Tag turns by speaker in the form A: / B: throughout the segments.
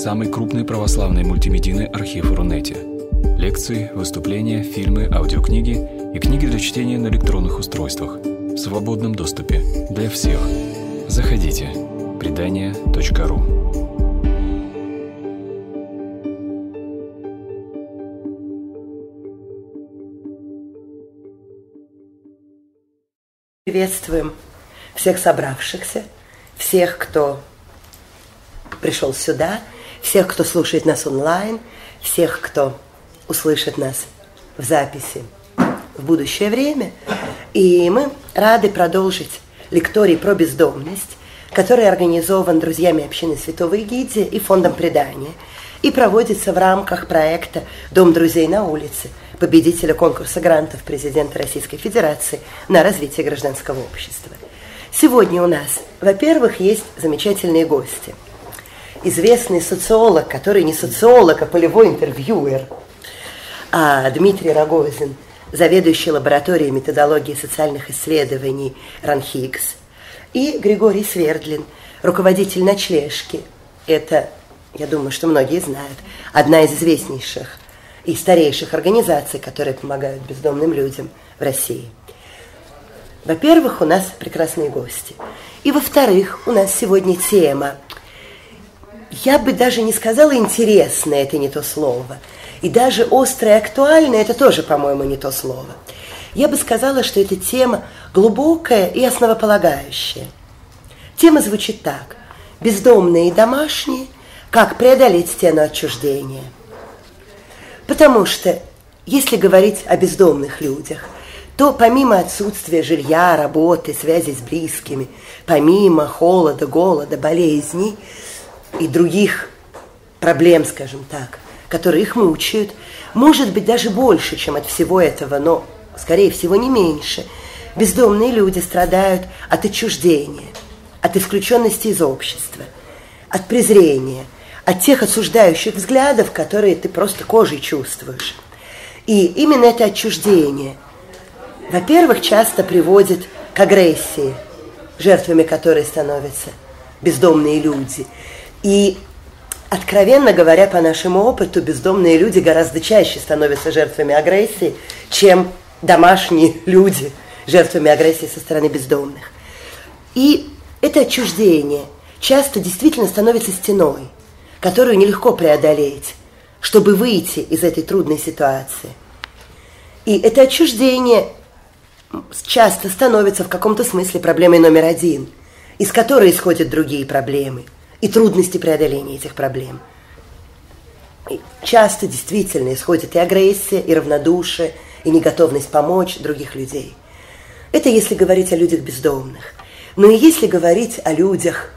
A: самый крупный православный мультимедийный архив Рунете. Лекции, выступления, фильмы, аудиокниги и книги для чтения на электронных устройствах в свободном доступе для всех. Заходите. Предания.ру
B: Приветствуем всех собравшихся, всех, кто пришел сюда, всех, кто слушает нас онлайн, всех, кто услышит нас в записи в будущее время. И мы рады продолжить лекторий про бездомность, который организован друзьями общины Святого Игидия и фондом предания и проводится в рамках проекта «Дом друзей на улице», победителя конкурса грантов президента Российской Федерации на развитие гражданского общества. Сегодня у нас, во-первых, есть замечательные гости – известный социолог, который не социолог, а полевой интервьюер, а Дмитрий Рогозин, заведующий лабораторией методологии социальных исследований РАНХИКС, и Григорий Свердлин, руководитель ночлежки. Это, я думаю, что многие знают, одна из известнейших и старейших организаций, которые помогают бездомным людям в России. Во-первых, у нас прекрасные гости. И во-вторых, у нас сегодня тема – я бы даже не сказала интересное, это не то слово. И даже острое актуальное, это тоже, по-моему, не то слово. Я бы сказала, что эта тема глубокая и основополагающая. Тема звучит так. Бездомные и домашние, как преодолеть стену отчуждения. Потому что, если говорить о бездомных людях, то помимо отсутствия жилья, работы, связи с близкими, помимо холода, голода, болезней – и других проблем, скажем так, которые их мучают, может быть даже больше, чем от всего этого, но, скорее всего, не меньше. Бездомные люди страдают от отчуждения, от исключенности из общества, от презрения, от тех осуждающих взглядов, которые ты просто кожей чувствуешь. И именно это отчуждение, во-первых, часто приводит к агрессии, жертвами которой становятся бездомные люди – и, откровенно говоря, по нашему опыту, бездомные люди гораздо чаще становятся жертвами агрессии, чем домашние люди жертвами агрессии со стороны бездомных. И это отчуждение часто действительно становится стеной, которую нелегко преодолеть, чтобы выйти из этой трудной ситуации. И это отчуждение часто становится в каком-то смысле проблемой номер один, из которой исходят другие проблемы – и трудности преодоления этих проблем. И часто действительно исходит и агрессия, и равнодушие, и неготовность помочь других людей. Это если говорить о людях бездомных. Но и если говорить о людях,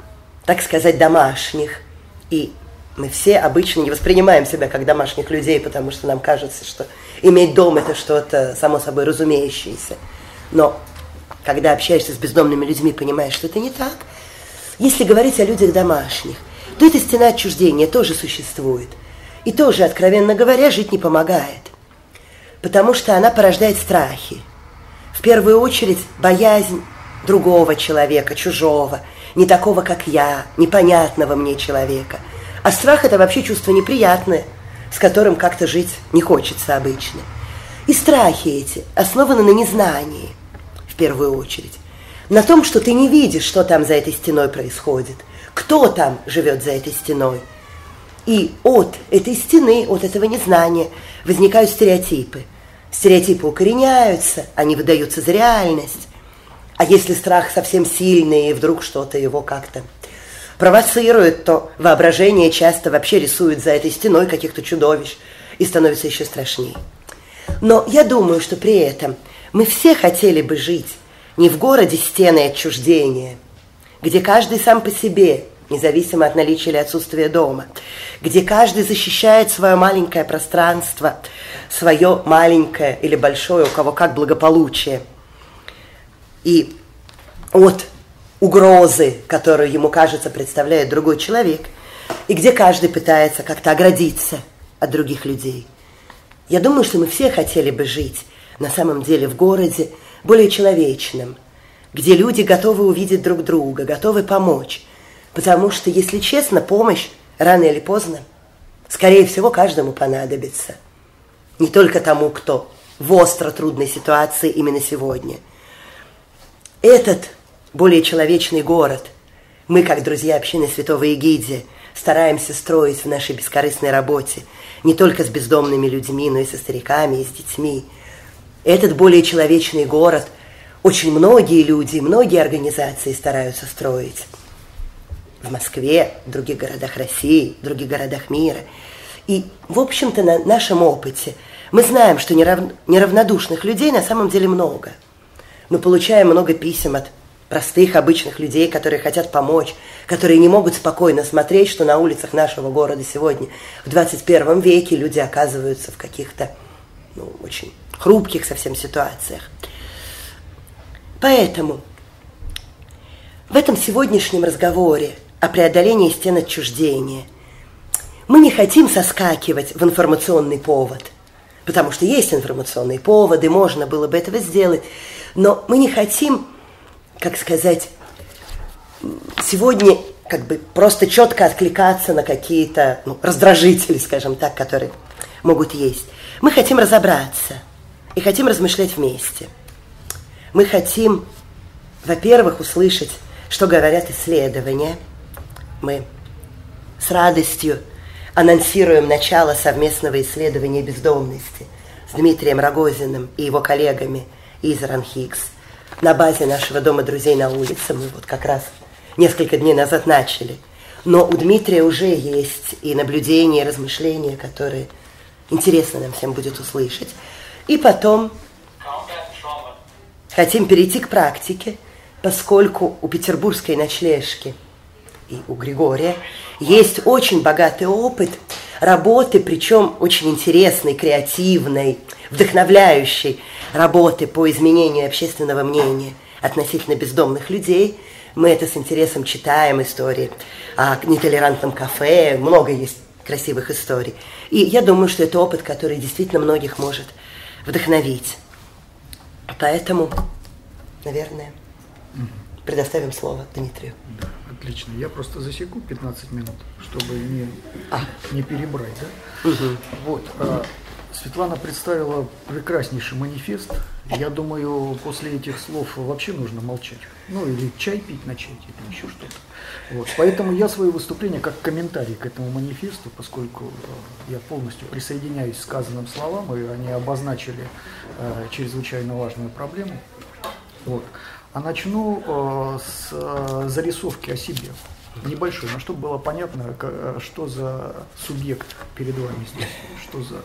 B: так сказать, домашних, и мы все обычно не воспринимаем себя как домашних людей, потому что нам кажется, что иметь дом – это что-то само собой разумеющееся. Но когда общаешься с бездомными людьми, понимаешь, что это не так – если говорить о людях домашних, то эта стена отчуждения тоже существует. И тоже, откровенно говоря, жить не помогает. Потому что она порождает страхи. В первую очередь боязнь другого человека, чужого, не такого, как я, непонятного мне человека. А страх – это вообще чувство неприятное, с которым как-то жить не хочется обычно. И страхи эти основаны на незнании, в первую очередь на том, что ты не видишь, что там за этой стеной происходит, кто там живет за этой стеной. И от этой стены, от этого незнания возникают стереотипы. Стереотипы укореняются, они выдаются за реальность. А если страх совсем сильный, и вдруг что-то его как-то провоцирует, то воображение часто вообще рисует за этой стеной каких-то чудовищ и становится еще страшнее. Но я думаю, что при этом мы все хотели бы жить не в городе стены отчуждения, где каждый сам по себе, независимо от наличия или отсутствия дома, где каждый защищает свое маленькое пространство, свое маленькое или большое, у кого как благополучие. И от угрозы, которую ему кажется представляет другой человек, и где каждый пытается как-то оградиться от других людей. Я думаю, что мы все хотели бы жить на самом деле в городе, более человечным, где люди готовы увидеть друг друга, готовы помочь. Потому что, если честно, помощь рано или поздно, скорее всего, каждому понадобится. Не только тому, кто в остро трудной ситуации именно сегодня. Этот более человечный город мы, как друзья общины Святого Егидия, стараемся строить в нашей бескорыстной работе не только с бездомными людьми, но и со стариками, и с детьми. Этот более человечный город очень многие люди, многие организации стараются строить в Москве, в других городах России, в других городах мира. И, в общем-то, на нашем опыте мы знаем, что нерав... неравнодушных людей на самом деле много. Мы получаем много писем от простых, обычных людей, которые хотят помочь, которые не могут спокойно смотреть, что на улицах нашего города сегодня, в 21 веке, люди оказываются в каких-то ну, очень хрупких совсем ситуациях. Поэтому в этом сегодняшнем разговоре о преодолении стен отчуждения мы не хотим соскакивать в информационный повод, потому что есть информационные поводы, можно было бы этого сделать, но мы не хотим как сказать, сегодня как бы просто четко откликаться на какие-то ну, раздражители, скажем так, которые могут есть. Мы хотим разобраться и хотим размышлять вместе. Мы хотим, во-первых, услышать, что говорят исследования. Мы с радостью анонсируем начало совместного исследования бездомности с Дмитрием Рогозиным и его коллегами из Ранхикс на базе нашего дома друзей на улице. Мы вот как раз несколько дней назад начали. Но у Дмитрия уже есть и наблюдения, и размышления, которые интересно нам всем будет услышать. И потом хотим перейти к практике, поскольку у петербургской ночлежки и у Григория есть очень богатый опыт работы, причем очень интересной, креативной, вдохновляющей работы по изменению общественного мнения относительно бездомных людей. Мы это с интересом читаем, истории о нетолерантном кафе, много есть красивых историй. И я думаю, что это опыт, который действительно многих может вдохновить. Поэтому, наверное, предоставим слово Дмитрию.
C: Да, отлично. Я просто засеку 15 минут, чтобы не, а. не перебрать. Да? Угу. Вот. А, Светлана представила прекраснейший манифест. Я думаю, после этих слов вообще нужно молчать. Ну, или чай пить начать, или еще что-то. Вот. Поэтому я свое выступление как комментарий к этому манифесту, поскольку э, я полностью присоединяюсь к сказанным словам, и они обозначили э, чрезвычайно важную проблему. Вот. А начну э, с э, зарисовки о себе небольшой, но чтобы было понятно, э, что за субъект перед вами здесь, что за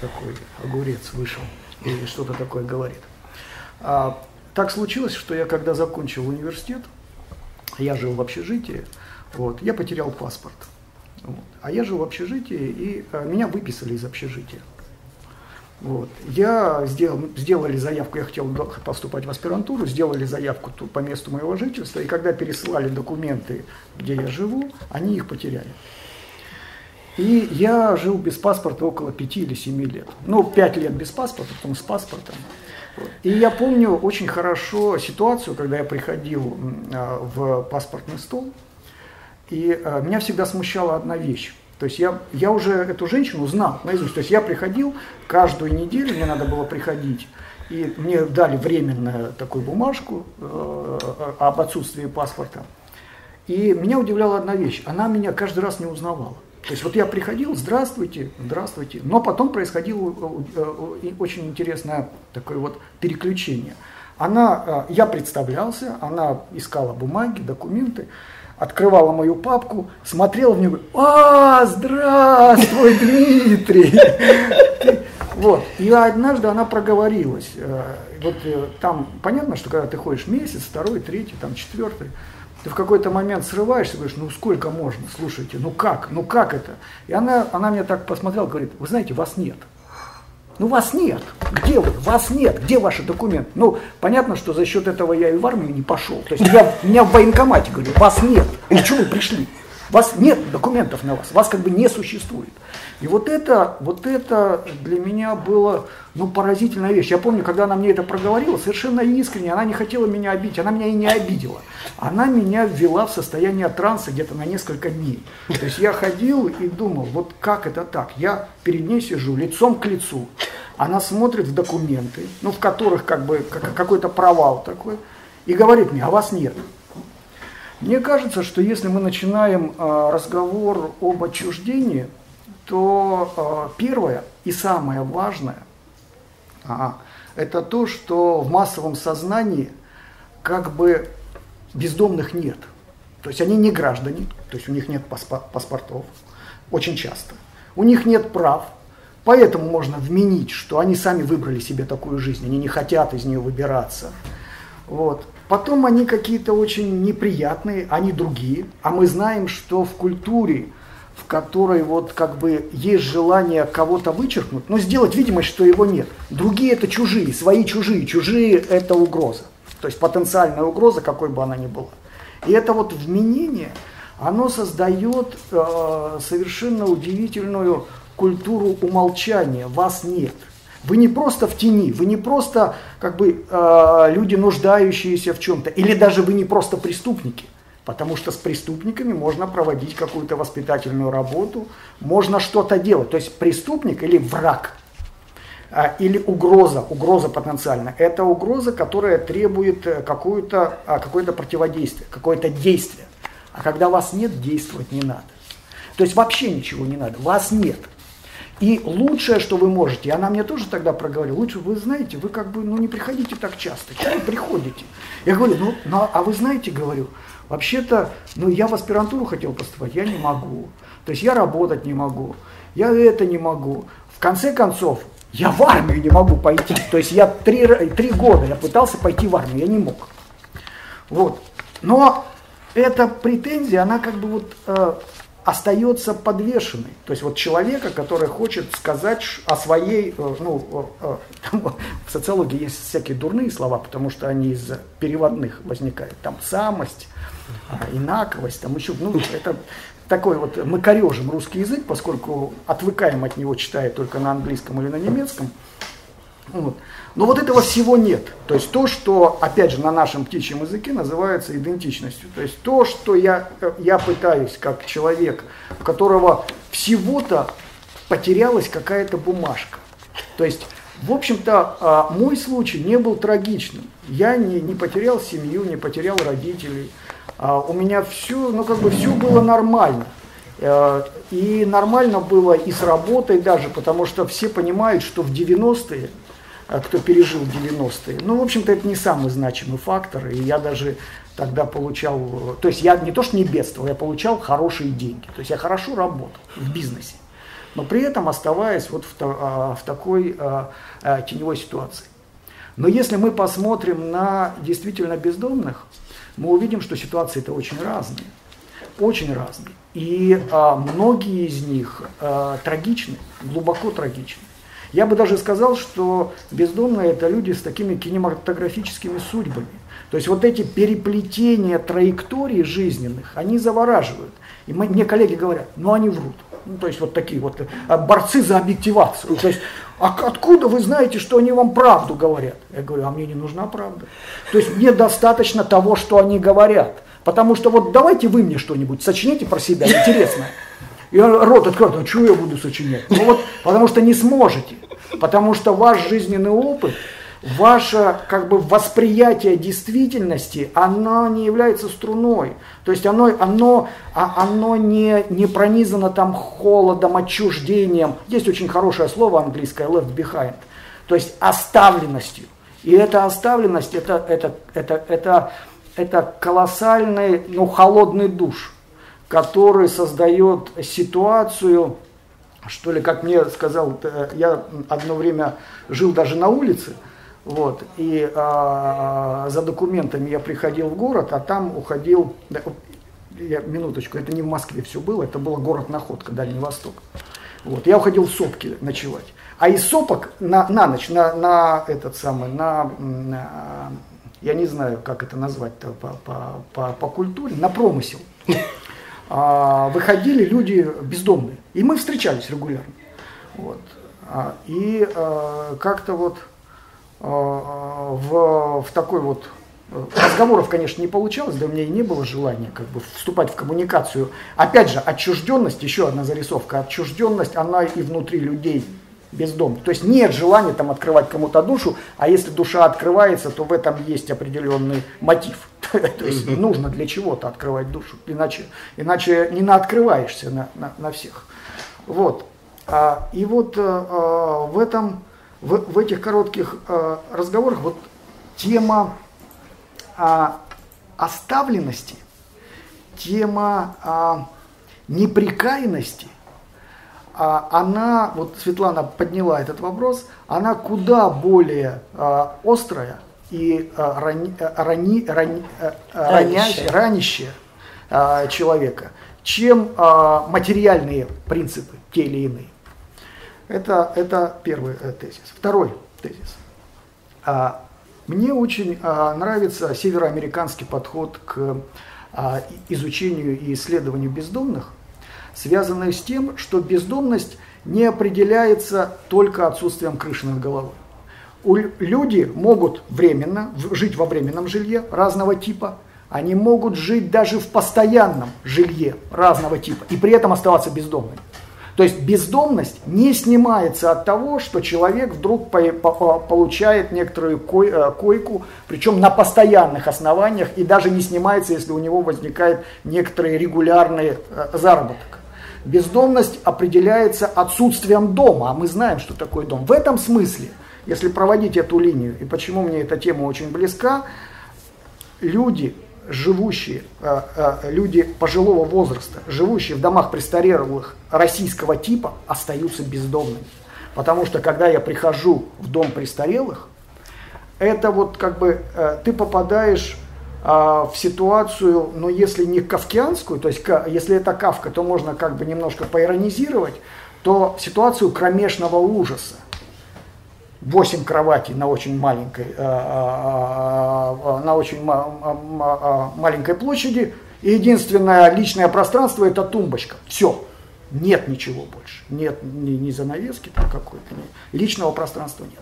C: такой огурец вышел и что-то такое говорит. А, так случилось, что я когда закончил университет, я жил в общежитии, вот, я потерял паспорт. Вот, а я жил в общежитии, и а, меня выписали из общежития. Вот. Я сделал, сделали заявку, я хотел поступать в аспирантуру, сделали заявку по месту моего жительства, и когда пересылали документы, где я живу, они их потеряли. И я жил без паспорта около 5 или 7 лет. Ну, 5 лет без паспорта, потом с паспортом. И я помню очень хорошо ситуацию, когда я приходил а, в паспортный стол, и а, меня всегда смущала одна вещь. То есть я, я уже эту женщину знал наизусть. То есть я приходил каждую неделю, мне надо было приходить, и мне дали временную такую бумажку э, об отсутствии паспорта. И меня удивляла одна вещь. Она меня каждый раз не узнавала. То есть вот я приходил, здравствуйте, здравствуйте, но потом происходило э, э, очень интересное такое вот переключение. Она, э, я представлялся, она искала бумаги, документы, открывала мою папку, смотрела в нее, а, здравствуй, Дмитрий. Вот. И однажды она проговорилась. Вот там понятно, что когда ты ходишь месяц, второй, третий, там четвертый, ты в какой-то момент срываешься, говоришь, ну сколько можно, слушайте, ну как, ну как это? И она, она меня так посмотрела, говорит, вы знаете, вас нет. Ну вас нет. Где вы? Вас нет. Где ваши документы? Ну, понятно, что за счет этого я и в армию не пошел. То есть я, меня в военкомате говорю, вас нет. Или что вы пришли? Вас нет документов на вас, вас как бы не существует. И вот это, вот это для меня было ну, поразительная вещь. Я помню, когда она мне это проговорила, совершенно искренне, она не хотела меня обидеть, она меня и не обидела. Она меня ввела в состояние транса где-то на несколько дней. То есть я ходил и думал, вот как это так? Я перед ней сижу лицом к лицу, она смотрит в документы, ну, в которых как бы какой-то провал такой, и говорит мне, а вас нет. Мне кажется, что если мы начинаем э, разговор об отчуждении, то э, первое и самое важное ага, это то, что в массовом сознании как бы бездомных нет. То есть они не граждане, то есть у них нет паспортов, очень часто. У них нет прав, поэтому можно вменить, что они сами выбрали себе такую жизнь, они не хотят из нее выбираться. Вот. Потом они какие-то очень неприятные, они другие. А мы знаем, что в культуре, в которой вот как бы есть желание кого-то вычеркнуть, но сделать видимость, что его нет. Другие это чужие, свои чужие. Чужие это угроза. То есть потенциальная угроза, какой бы она ни была. И это вот вменение, оно создает э, совершенно удивительную культуру умолчания. Вас нет. Вы не просто в тени, вы не просто как бы э, люди, нуждающиеся в чем-то, или даже вы не просто преступники, потому что с преступниками можно проводить какую-то воспитательную работу, можно что-то делать. То есть преступник или враг, э, или угроза, угроза потенциальная, это угроза, которая требует э, какое-то э, какое противодействие, какое-то действие. А когда вас нет, действовать не надо. То есть вообще ничего не надо, вас нет. И лучшее, что вы можете, она мне тоже тогда проговорила, лучше вы знаете, вы как бы ну, не приходите так часто, вы приходите? Я говорю, ну, ну а вы знаете, говорю, вообще-то, ну я в аспирантуру хотел поступать, я не могу. То есть я работать не могу, я это не могу. В конце концов, я в армию не могу пойти. То есть я три, три года я пытался пойти в армию, я не мог. Вот. Но эта претензия, она как бы вот э, остается подвешенной. То есть вот человека, который хочет сказать о своей, э, ну, э, э, в социологии есть всякие дурные слова, потому что они из переводных возникают. Там самость, а, инаковость, там еще, ну, это такой вот, мы корежим русский язык, поскольку отвыкаем от него, читая только на английском или на немецком. Вот. Но вот этого всего нет. То есть то, что, опять же, на нашем птичьем языке называется идентичностью. То есть то, что я, я пытаюсь, как человек, у которого всего-то потерялась какая-то бумажка. То есть, в общем-то, а, мой случай не был трагичным. Я не, не потерял семью, не потерял родителей. А, у меня все, ну как бы все было нормально. Э, и нормально было и с работой даже, потому что все понимают, что в 90-е а кто пережил 90-е. Ну, в общем-то, это не самый значимый фактор, и я даже тогда получал, то есть я не то что не бедствовал, я получал хорошие деньги, то есть я хорошо работал в бизнесе, но при этом оставаясь вот в, а, в такой а, а, теневой ситуации. Но если мы посмотрим на действительно бездомных, мы увидим, что ситуации это очень разные, очень разные. И а, многие из них а, трагичны, глубоко трагичны. Я бы даже сказал, что бездомные это люди с такими кинематографическими судьбами. То есть вот эти переплетения траекторий жизненных, они завораживают. И мы, мне коллеги говорят, ну они врут. Ну, то есть вот такие вот э, борцы за объективацию. То есть, а откуда вы знаете, что они вам правду говорят? Я говорю, а мне не нужна правда. То есть мне достаточно того, что они говорят. Потому что вот давайте вы мне что-нибудь сочините про себя интересное. И рот открыт, а что я буду сочинять? Ну вот, потому что не сможете. Потому что ваш жизненный опыт, ваше как бы восприятие действительности, оно не является струной. То есть оно, оно, а, оно не, не пронизано там холодом, отчуждением. Есть очень хорошее слово английское left behind. То есть оставленностью. И эта оставленность, это, это, это, это, это колоссальный, ну, холодный душ который создает ситуацию, что ли, как мне сказал, э, я одно время жил даже на улице, вот, и а, за документами я приходил в город, а там уходил, я, минуточку, это не в Москве все было, это был город Находка, Дальний Восток. Вот, я уходил в сопки ночевать. А из сопок на, на ночь, на, на этот самый, на, на, я не знаю, как это назвать по, по, по, по культуре, на промысел. А, выходили люди бездомные. И мы встречались регулярно. Вот. А, и а, как-то вот в, в такой вот Разговоров, конечно, не получалось, да у меня и не было желания как бы вступать в коммуникацию. Опять же, отчужденность, еще одна зарисовка, отчужденность, она и внутри людей бездомных. То есть нет желания там открывать кому-то душу, а если душа открывается, то в этом есть определенный мотив. То есть нужно для чего-то открывать душу, иначе, иначе не наоткрываешься на, на, на всех. Вот. А, и вот а, в этом, в, в этих коротких а, разговорах вот тема а, оставленности, тема а, неприкаянности, она, вот Светлана подняла этот вопрос, она куда более острая и а, рани, рани, рани, ранящая, ранящая а, человека, чем а, материальные принципы, те или иные. Это, это первый э, тезис. Второй тезис. А, мне очень а, нравится североамериканский подход к а, изучению и исследованию бездомных, связанный с тем, что бездомность не определяется только отсутствием крыши над головой. Люди могут временно жить во временном жилье разного типа, они могут жить даже в постоянном жилье разного типа и при этом оставаться бездомными. То есть бездомность не снимается от того, что человек вдруг получает некоторую э, койку, причем на постоянных основаниях, и даже не снимается, если у него возникает некоторый регулярный э, заработок. Бездомность определяется отсутствием дома, а мы знаем, что такое дом. В этом смысле, если проводить эту линию, и почему мне эта тема очень близка, люди живущие, э, э, люди пожилого возраста, живущие в домах престарелых российского типа, остаются бездомными. Потому что когда я прихожу в дом престарелых, это вот как бы э, ты попадаешь в ситуацию, но если не кавкианскую, то есть если это кавка, то можно как бы немножко поиронизировать, то ситуацию кромешного ужаса. 8 кроватей на очень маленькой, э, э, э, на очень маленькой площади, и единственное личное пространство это тумбочка. Все. Нет ничего больше. Нет ни, ни занавески там какой-то, ни, личного пространства нет.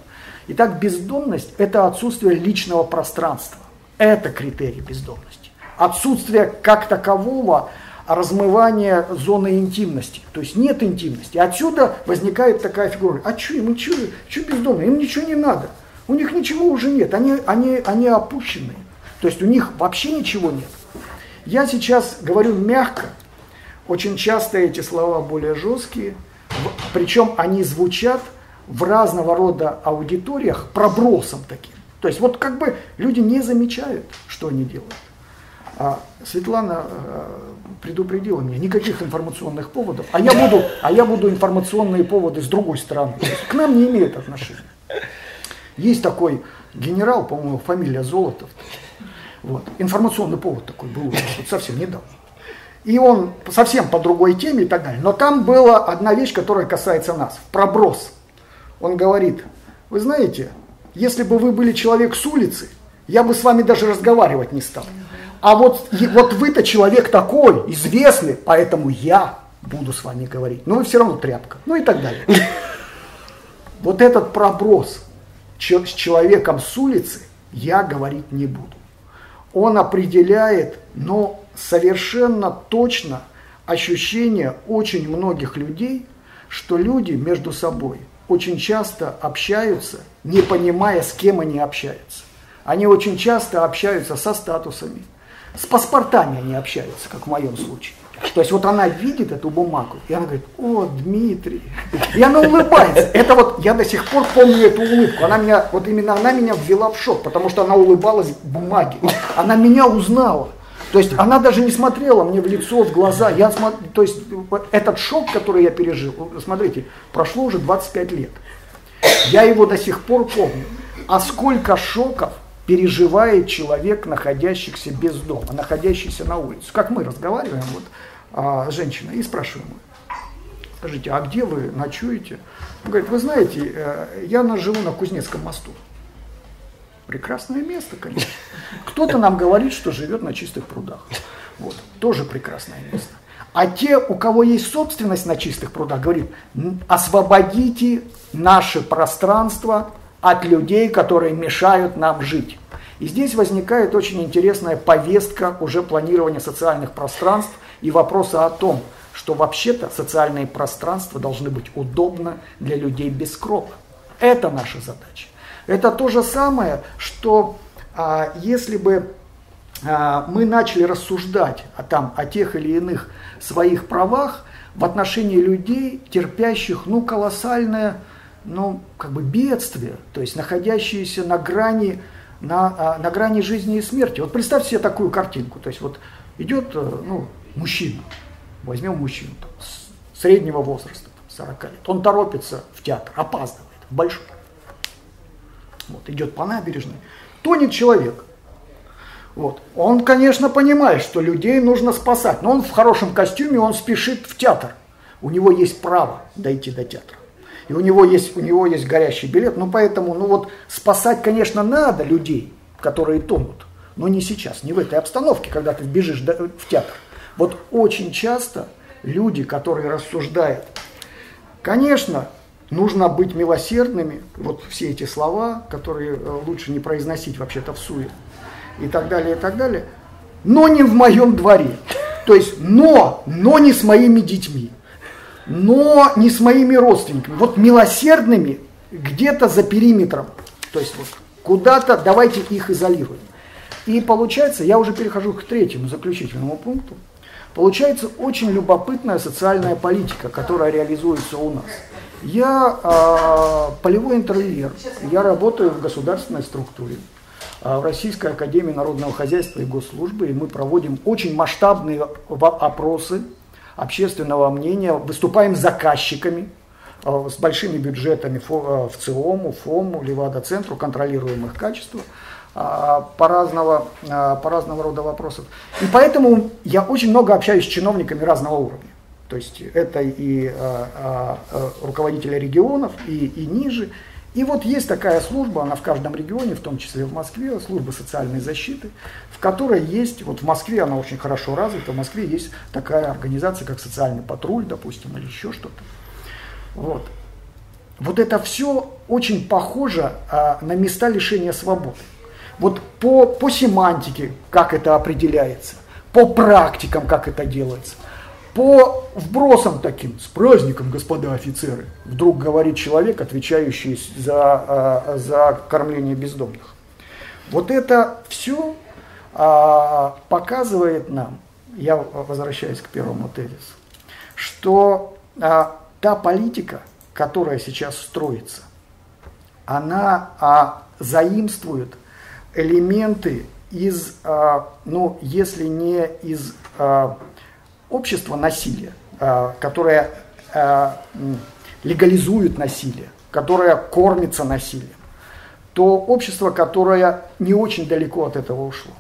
C: Итак, бездомность – это отсутствие личного пространства. Это критерий бездомности. Отсутствие как такового размывание зоны интимности. То есть нет интимности. Отсюда возникает такая фигура. А что им, что, что бездомные? Им ничего не надо. У них ничего уже нет. Они, они, они опущенные. То есть у них вообще ничего нет. Я сейчас говорю мягко. Очень часто эти слова более жесткие. Причем они звучат в разного рода аудиториях пробросом таким. То есть вот как бы люди не замечают, что они делают. А Светлана э, предупредила меня, никаких информационных поводов, а я буду, а я буду информационные поводы с другой стороны. К нам не имеет отношения. Есть такой генерал, по-моему, фамилия Золотов. Вот. Информационный повод такой был вот совсем недавно. И он совсем по другой теме и так далее. Но там была одна вещь, которая касается нас. Проброс. Он говорит, вы знаете, если бы вы были человек с улицы, я бы с вами даже разговаривать не стал. А вот, вот вы-то человек такой, известный, поэтому я буду с вами говорить. Но вы все равно тряпка. Ну и так далее. Вот этот проброс с человеком с улицы я говорить не буду. Он определяет, но совершенно точно ощущение очень многих людей, что люди между собой очень часто общаются, не понимая, с кем они общаются. Они очень часто общаются со статусами, с паспортами они общаются, как в моем случае. То есть вот она видит эту бумагу, и она говорит, о, Дмитрий. И она улыбается. Это вот, я до сих пор помню эту улыбку. Она меня, вот именно она меня ввела в шок, потому что она улыбалась бумаге. Она меня узнала. То есть она даже не смотрела мне в лицо, в глаза. Я смотр... То есть этот шок, который я пережил, смотрите, прошло уже 25 лет. Я его до сих пор помню. А сколько шоков переживает человек, находящийся без дома, находящийся на улице. Как мы разговариваем, вот, а, женщина, и спрашиваем, скажите, а где вы ночуете? Он говорит, вы знаете, э, я живу на Кузнецком мосту. Прекрасное место, конечно. Кто-то нам говорит, что живет на чистых прудах. Вот, тоже прекрасное место. А те, у кого есть собственность на чистых прудах, говорит, освободите наше пространство от людей, которые мешают нам жить. И здесь возникает очень интересная повестка уже планирования социальных пространств и вопроса о том, что вообще-то социальные пространства должны быть удобны для людей без крова. Это наша задача. Это то же самое, что а, если бы а, мы начали рассуждать о, там, о тех или иных своих правах в отношении людей, терпящих ну, колоссальное ну, как бы бедствие, то есть находящиеся на грани, на, а, на грани жизни и смерти. Вот представьте себе такую картинку. То есть вот идет э, ну, мужчина, возьмем мужчину там, среднего возраста, 40 лет, он торопится в театр, опаздывает, большой. Вот, идет по набережной, тонет человек. Вот. Он, конечно, понимает, что людей нужно спасать, но он в хорошем костюме, он спешит в театр. У него есть право дойти до театра. И у него есть, у него есть горящий билет, ну поэтому, ну вот спасать, конечно, надо людей, которые тонут, но не сейчас, не в этой обстановке, когда ты бежишь в театр. Вот очень часто люди, которые рассуждают, конечно, нужно быть милосердными, вот все эти слова, которые э, лучше не произносить вообще-то в суе, и так далее, и так далее, но не в моем дворе. То есть, но, но не с моими детьми, но не с моими родственниками. Вот милосердными где-то за периметром. То есть, вот куда-то давайте их изолируем. И получается, я уже перехожу к третьему заключительному пункту, получается очень любопытная социальная политика, которая реализуется у нас. Я э, полевой интервьюер, я работаю в государственной структуре, э, в Российской Академии Народного Хозяйства и Госслужбы, и мы проводим очень масштабные опросы общественного мнения, выступаем заказчиками э, с большими бюджетами в ЦИОМу, ФОМу, Левада-центру, контролируем их качество по разного, по разного рода вопросов. И поэтому я очень много общаюсь с чиновниками разного уровня. То есть это и а, а, руководители регионов, и, и ниже. И вот есть такая служба, она в каждом регионе, в том числе в Москве, служба социальной защиты, в которой есть, вот в Москве она очень хорошо развита, в Москве есть такая организация, как социальный патруль, допустим, или еще что-то. Вот. Вот это все очень похоже а, на места лишения свободы. Вот по, по семантике, как это определяется, по практикам, как это делается – по вбросам таким, с праздником, господа офицеры, вдруг говорит человек, отвечающий за, а, за кормление бездомных. Вот это все а, показывает нам, я возвращаюсь к первому тезису, что а, та политика, которая сейчас строится, она заимствует элементы из, ну, если не из общество насилия, э, которое э, легализует насилие, которое кормится насилием, то общество, которое не очень далеко от этого ушло.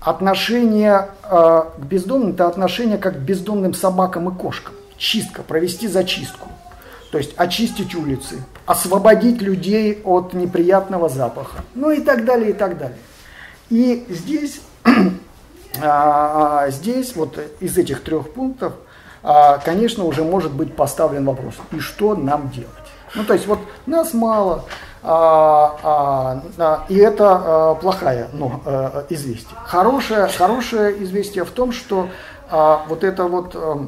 C: Отношение э, к бездомным – это отношение как к бездомным собакам и кошкам. Чистка, провести зачистку. То есть очистить улицы, освободить людей от неприятного запаха, ну и так далее, и так далее. И здесь здесь вот из этих трех пунктов, а, конечно, уже может быть поставлен вопрос, и что нам делать? Ну, то есть вот нас мало, а, а, и это а, плохое ну, а, известие. Хорошее, хорошее известие в том, что а, вот эта вот а,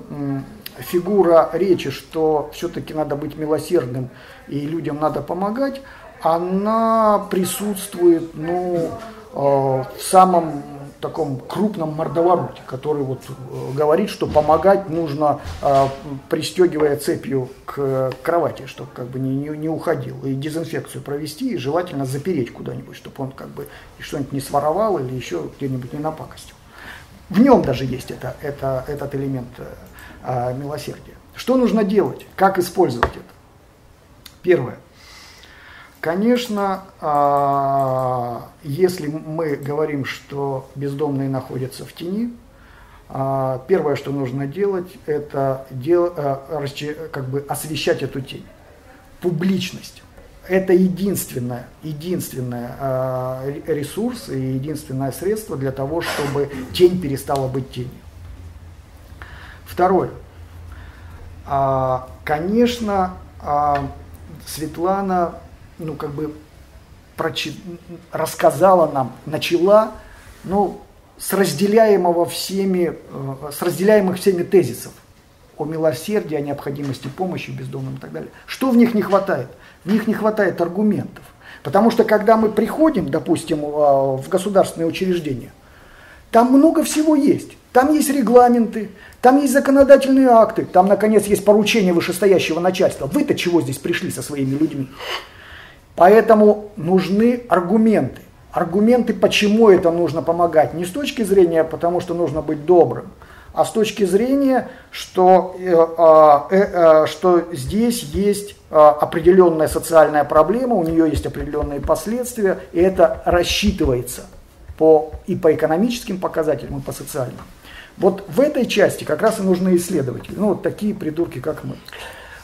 C: фигура речи, что все-таки надо быть милосердным и людям надо помогать, она присутствует ну, в самом таком крупном мордовороте, который вот э, говорит, что помогать нужно, э, пристегивая цепью к кровати, чтобы как бы не, не, не уходил, и дезинфекцию провести, и желательно запереть куда-нибудь, чтобы он как бы что-нибудь не своровал или еще где-нибудь не напакостил. В нем даже есть это, это, этот элемент э, милосердия. Что нужно делать? Как использовать это? Первое – Конечно, а, если мы говорим, что бездомные находятся в тени, а, первое, что нужно делать, это дел, а, как бы освещать эту тень. Публичность. Это единственное, единственное ресурс и единственное средство для того, чтобы тень перестала быть тенью. Второе. Конечно, Светлана, ну, как бы прочи... рассказала нам, начала, ну, с разделяемого всеми, э, с разделяемых всеми тезисов о милосердии, о необходимости помощи бездомным и так далее. Что в них не хватает? В них не хватает аргументов. Потому что когда мы приходим, допустим, в государственные учреждения, там много всего есть. Там есть регламенты, там есть законодательные акты, там, наконец, есть поручения вышестоящего начальства. Вы-то чего здесь пришли со своими людьми? Поэтому нужны аргументы. Аргументы, почему это нужно помогать. Не с точки зрения, потому что нужно быть добрым, а с точки зрения, что, э, а, э, э, что здесь есть определенная социальная проблема, у нее есть определенные последствия, и это рассчитывается по, и по экономическим показателям, и по социальным. Вот в этой части как раз и нужны исследователи, ну вот такие придурки, как мы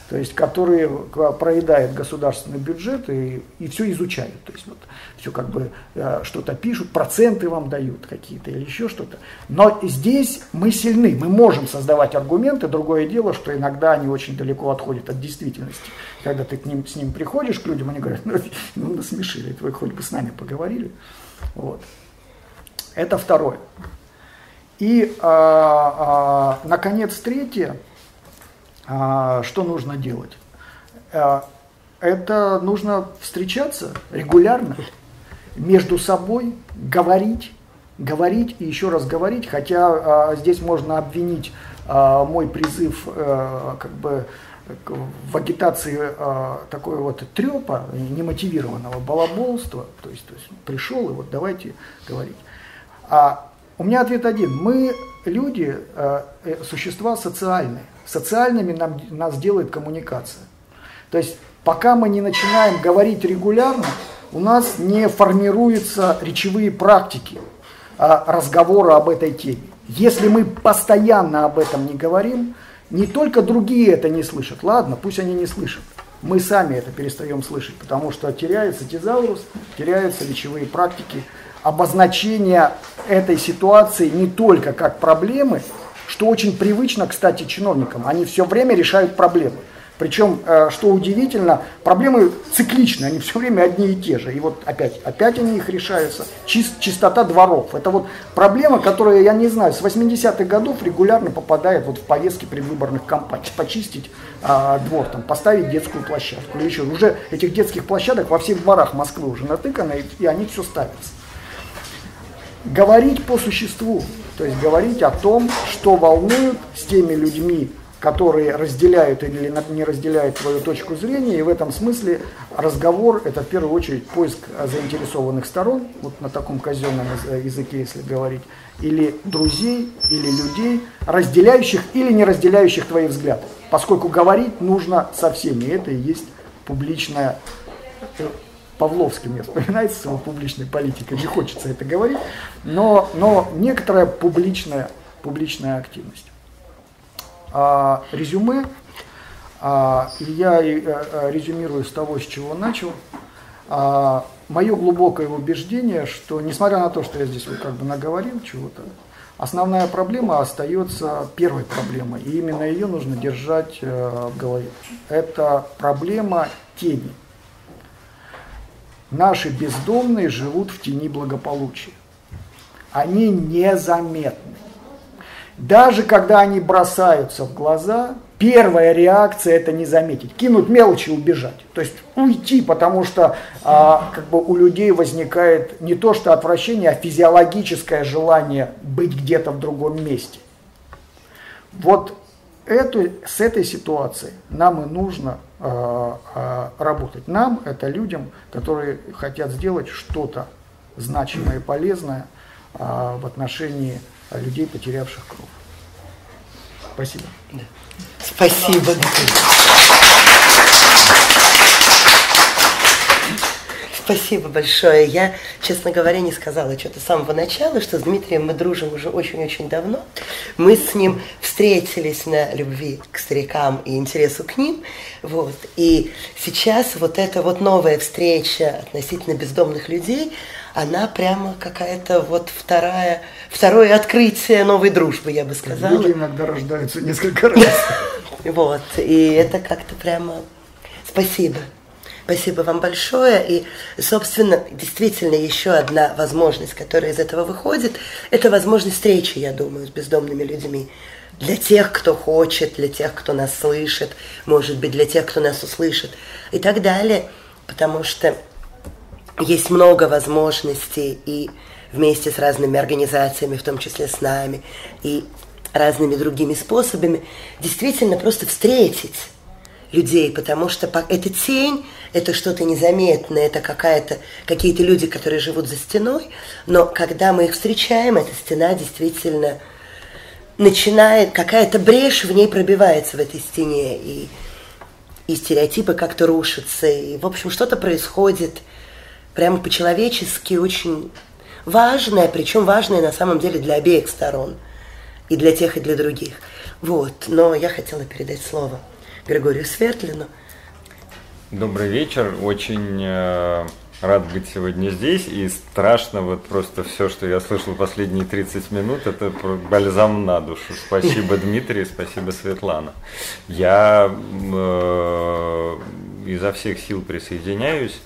C: то есть которые проедают государственный бюджет и, и все изучают. То есть вот все как бы э, что-то пишут, проценты вам дают какие-то или еще что-то. Но здесь мы сильны, мы можем создавать аргументы. Другое дело, что иногда они очень далеко отходят от действительности. Когда ты к ним, с ним приходишь, к людям, они говорят, ну, ну насмешили, вы хоть бы с нами поговорили. Вот. Это второе. И, а, а, наконец, третье – что нужно делать? А, это нужно встречаться регулярно, между собой, говорить, говорить и еще раз говорить, хотя а, здесь можно обвинить мой призыв как бы в агитации такой вот трепа, немотивированного балаболства, то есть, то есть пришел и вот давайте говорить. А у меня ответ один. Мы люди, э, существа социальные социальными нам, нас делает коммуникация. То есть пока мы не начинаем говорить регулярно, у нас не формируются речевые практики а, разговора об этой теме. Если мы постоянно об этом не говорим, не только другие это не слышат, ладно, пусть они не слышат, мы сами это перестаем слышать, потому что теряется тезаурус, теряются речевые практики, обозначение этой ситуации не только как проблемы, что очень привычно, кстати, чиновникам. Они все время решают проблемы. Причем, э, что удивительно, проблемы цикличны, они все время одни и те же. И вот опять, опять они их решаются. Чист, чистота дворов. Это вот проблема, которая, я не знаю, с 80-х годов регулярно попадает вот в повестки предвыборных кампаний. Почистить а, двор, там, поставить детскую площадку. Или еще. Уже этих детских площадок во всех дворах Москвы уже натыкано, и, и они все ставятся. Говорить по существу. То есть говорить о том, что волнует с теми людьми, которые разделяют или не разделяют твою точку зрения. И в этом смысле разговор – это в первую очередь поиск заинтересованных сторон, вот на таком казенном языке, если говорить, или друзей, или людей, разделяющих или не разделяющих твои взгляды. Поскольку говорить нужно со всеми. Это и есть публичная Павловский мне вспоминается с его публичной политикой, не хочется это говорить, но, но некоторая публичная, публичная активность. А, резюме, а, и я а, а, резюмирую с того, с чего начал. А, мое глубокое убеждение, что несмотря на то, что я здесь вот как бы наговорил чего-то, основная проблема остается первой проблемой, и именно ее нужно держать э, в голове. Это проблема тени – Наши бездомные живут в тени благополучия. Они незаметны. Даже когда они бросаются в глаза, первая реакция это не заметить, кинуть мелочи и убежать. То есть уйти, потому что а, как бы у людей возникает не то что отвращение, а физиологическое желание быть где-то в другом месте. Вот эту, с этой ситуацией нам и нужно э, э, работать. Нам, это людям, которые хотят сделать что-то значимое и полезное э, в отношении людей, потерявших кровь. Спасибо.
B: Спасибо. Спасибо большое. Я, честно говоря, не сказала что-то с самого начала, что с Дмитрием мы дружим уже очень-очень давно. Мы с ним встретились на любви к старикам и интересу к ним. Вот. И сейчас вот эта вот новая встреча относительно бездомных людей, она прямо какая-то вот вторая, второе открытие новой дружбы, я бы сказала.
C: Люди иногда рождаются несколько раз.
B: Вот, и это как-то прямо... Спасибо. Спасибо вам большое. И, собственно, действительно, еще одна возможность, которая из этого выходит, это возможность встречи, я думаю, с бездомными людьми. Для тех, кто хочет, для тех, кто нас слышит, может быть, для тех, кто нас услышит и так далее. Потому что есть много возможностей и вместе с разными организациями, в том числе с нами, и разными другими способами, действительно просто встретить людей, потому что это тень, это что-то незаметное, это какая-то, какие-то люди, которые живут за стеной, но когда мы их встречаем, эта стена действительно начинает, какая-то брешь в ней пробивается в этой стене, и, и стереотипы как-то рушатся, и, в общем, что-то происходит прямо по-человечески очень важное, причем важное на самом деле для обеих сторон, и для тех, и для других. Вот, но я хотела передать слово Григорию Свердлину.
D: Добрый вечер. Очень э, рад быть сегодня здесь. И страшно вот просто все, что я слышал последние 30 минут, это бальзам на душу. Спасибо, Дмитрий, спасибо, Светлана. Я э, изо всех сил присоединяюсь.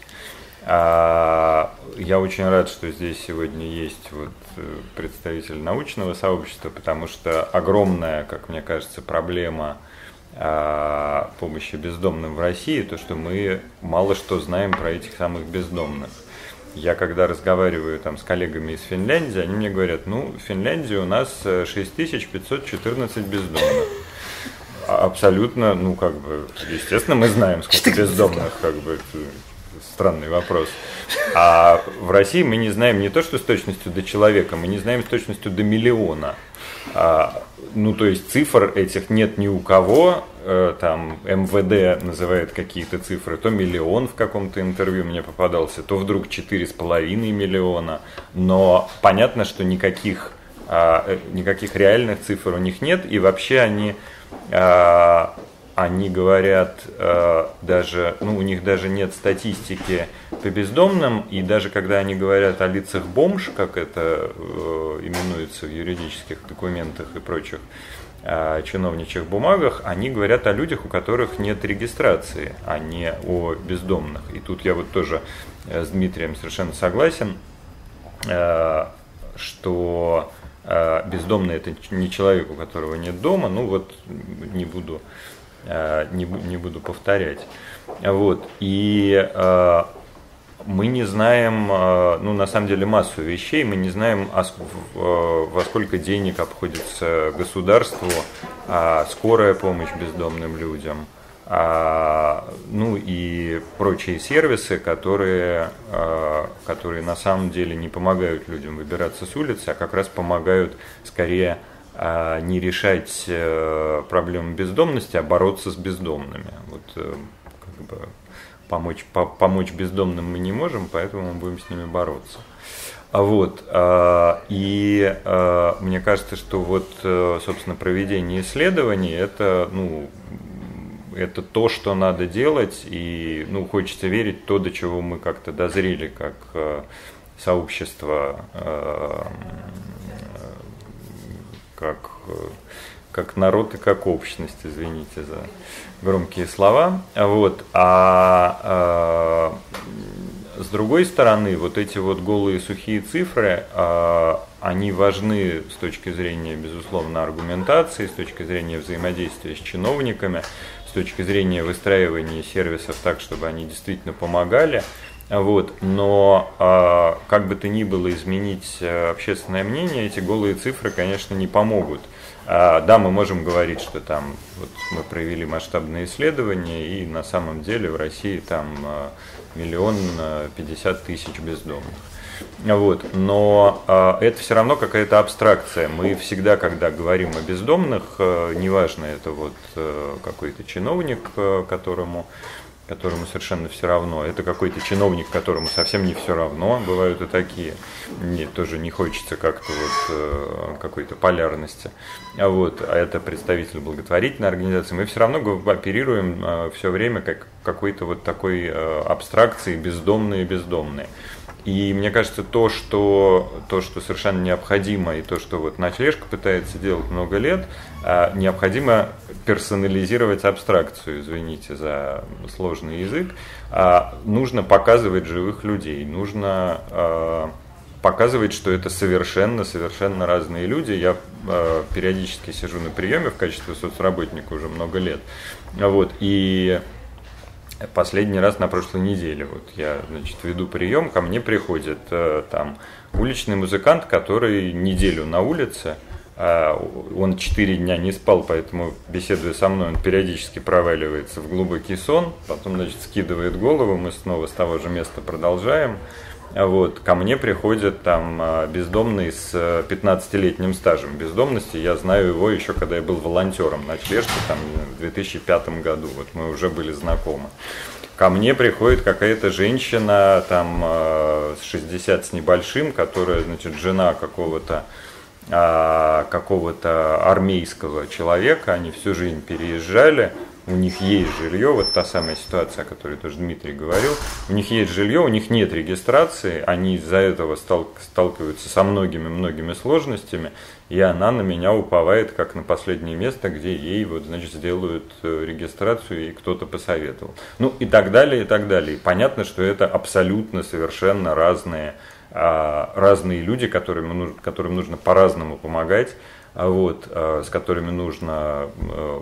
D: А, я очень рад, что здесь сегодня есть вот э, представитель научного сообщества, потому что огромная, как мне кажется, проблема – помощи бездомным в России, то, что мы мало что знаем про этих самых бездомных. Я когда разговариваю там с коллегами из Финляндии, они мне говорят, ну, в Финляндии у нас 6514 э, бездомных. А абсолютно, ну, как бы, естественно, мы знаем, сколько бездомных, как бы, странный вопрос. А в России мы не знаем не то, что с точностью до человека, мы не знаем с точностью до миллиона. А, ну, то есть цифр этих нет ни у кого, э, там МВД называет какие-то цифры, то миллион в каком-то интервью мне попадался, то вдруг четыре с половиной миллиона, но понятно, что никаких, а, э, никаких реальных цифр у них нет, и вообще они а, они говорят э, даже, ну у них даже нет статистики по бездомным, и даже когда они говорят о лицах бомж, как это э, именуется в юридических документах и прочих э, чиновничьих бумагах, они говорят о людях, у которых нет регистрации, а не о бездомных. И тут я вот тоже э, с Дмитрием совершенно согласен, э, что э, бездомный это не человек, у которого нет дома, ну вот не буду не, не буду повторять. Вот. И э, мы не знаем, э, ну, на самом деле, массу вещей, мы не знаем, во сколько денег обходится государству а скорая помощь бездомным людям, а, ну и прочие сервисы, которые, которые на самом деле не помогают людям выбираться с улицы, а как раз помогают скорее а не решать э, проблему бездомности, а бороться с бездомными. Вот э, как бы помочь, по, помочь бездомным мы не можем, поэтому мы будем с ними бороться. А вот, а, и мне кажется, что вот, э, собственно, проведение исследований это, ну, это то, что надо делать, и ну, хочется верить то, до чего мы как-то дозрели как сообщество как, э, как народ и как общность, извините за громкие слова. Вот. А, а с другой стороны, вот эти вот голые сухие цифры, а, они важны с точки зрения, безусловно, аргументации, с точки зрения взаимодействия с чиновниками, с точки зрения выстраивания сервисов так, чтобы они действительно помогали. Вот. Но а, как бы то ни было изменить э, общественное мнение, эти голые цифры, конечно, не помогут. А, да, мы можем говорить, что там вот мы провели масштабные исследования, и на самом деле в России там а, миллион а, пятьдесят тысяч бездомных. Вот. Но э, это все равно какая-то абстракция. Мы всегда, когда говорим о бездомных, э, неважно, это вот э, какой-то чиновник, э, которому которому совершенно все равно. Это какой-то чиновник, которому совсем не все равно. Бывают и такие. Мне тоже не хочется как-то вот э, какой-то полярности. А вот, а это представитель благотворительной организации. Мы все равно оперируем э, все время как какой-то вот такой э, абстракции бездомные бездомные. И мне кажется, то, что, то, что совершенно необходимо, и то, что вот ночлежка пытается делать много лет, а, необходимо персонализировать абстракцию, извините за сложный язык. А, нужно показывать живых людей, нужно а, показывать, что это совершенно-совершенно разные люди. Я периодически сижу на приеме в качестве соцработника уже много лет. Вот, и Последний раз на прошлой неделе. Вот я, значит, веду прием, ко мне приходит э, там уличный музыкант, который неделю на улице, э, он четыре дня не спал, поэтому беседуя со мной, он периодически проваливается в глубокий сон, потом, значит, скидывает голову, мы снова с того же места продолжаем. Вот, ко мне приходят там а, бездомный с 15-летним стажем бездомности. Я знаю его еще, когда я был волонтером на ночлежки там, в 2005 году. Вот мы уже были знакомы. Ко мне приходит какая-то женщина там а, с 60 с небольшим, которая, значит, жена какого-то а, какого-то армейского человека, они всю жизнь переезжали, у них есть жилье, вот та самая ситуация, о которой тоже Дмитрий говорил, у них есть жилье, у них нет регистрации, они из-за этого сталкиваются со многими-многими сложностями, и она на меня уповает как на последнее место, где ей вот, значит, сделают э, регистрацию, и кто-то посоветовал. Ну и так далее, и так далее. И понятно, что это абсолютно совершенно разные, а, разные люди, которым, которым нужно по-разному помогать, а вот, а, с которыми нужно э,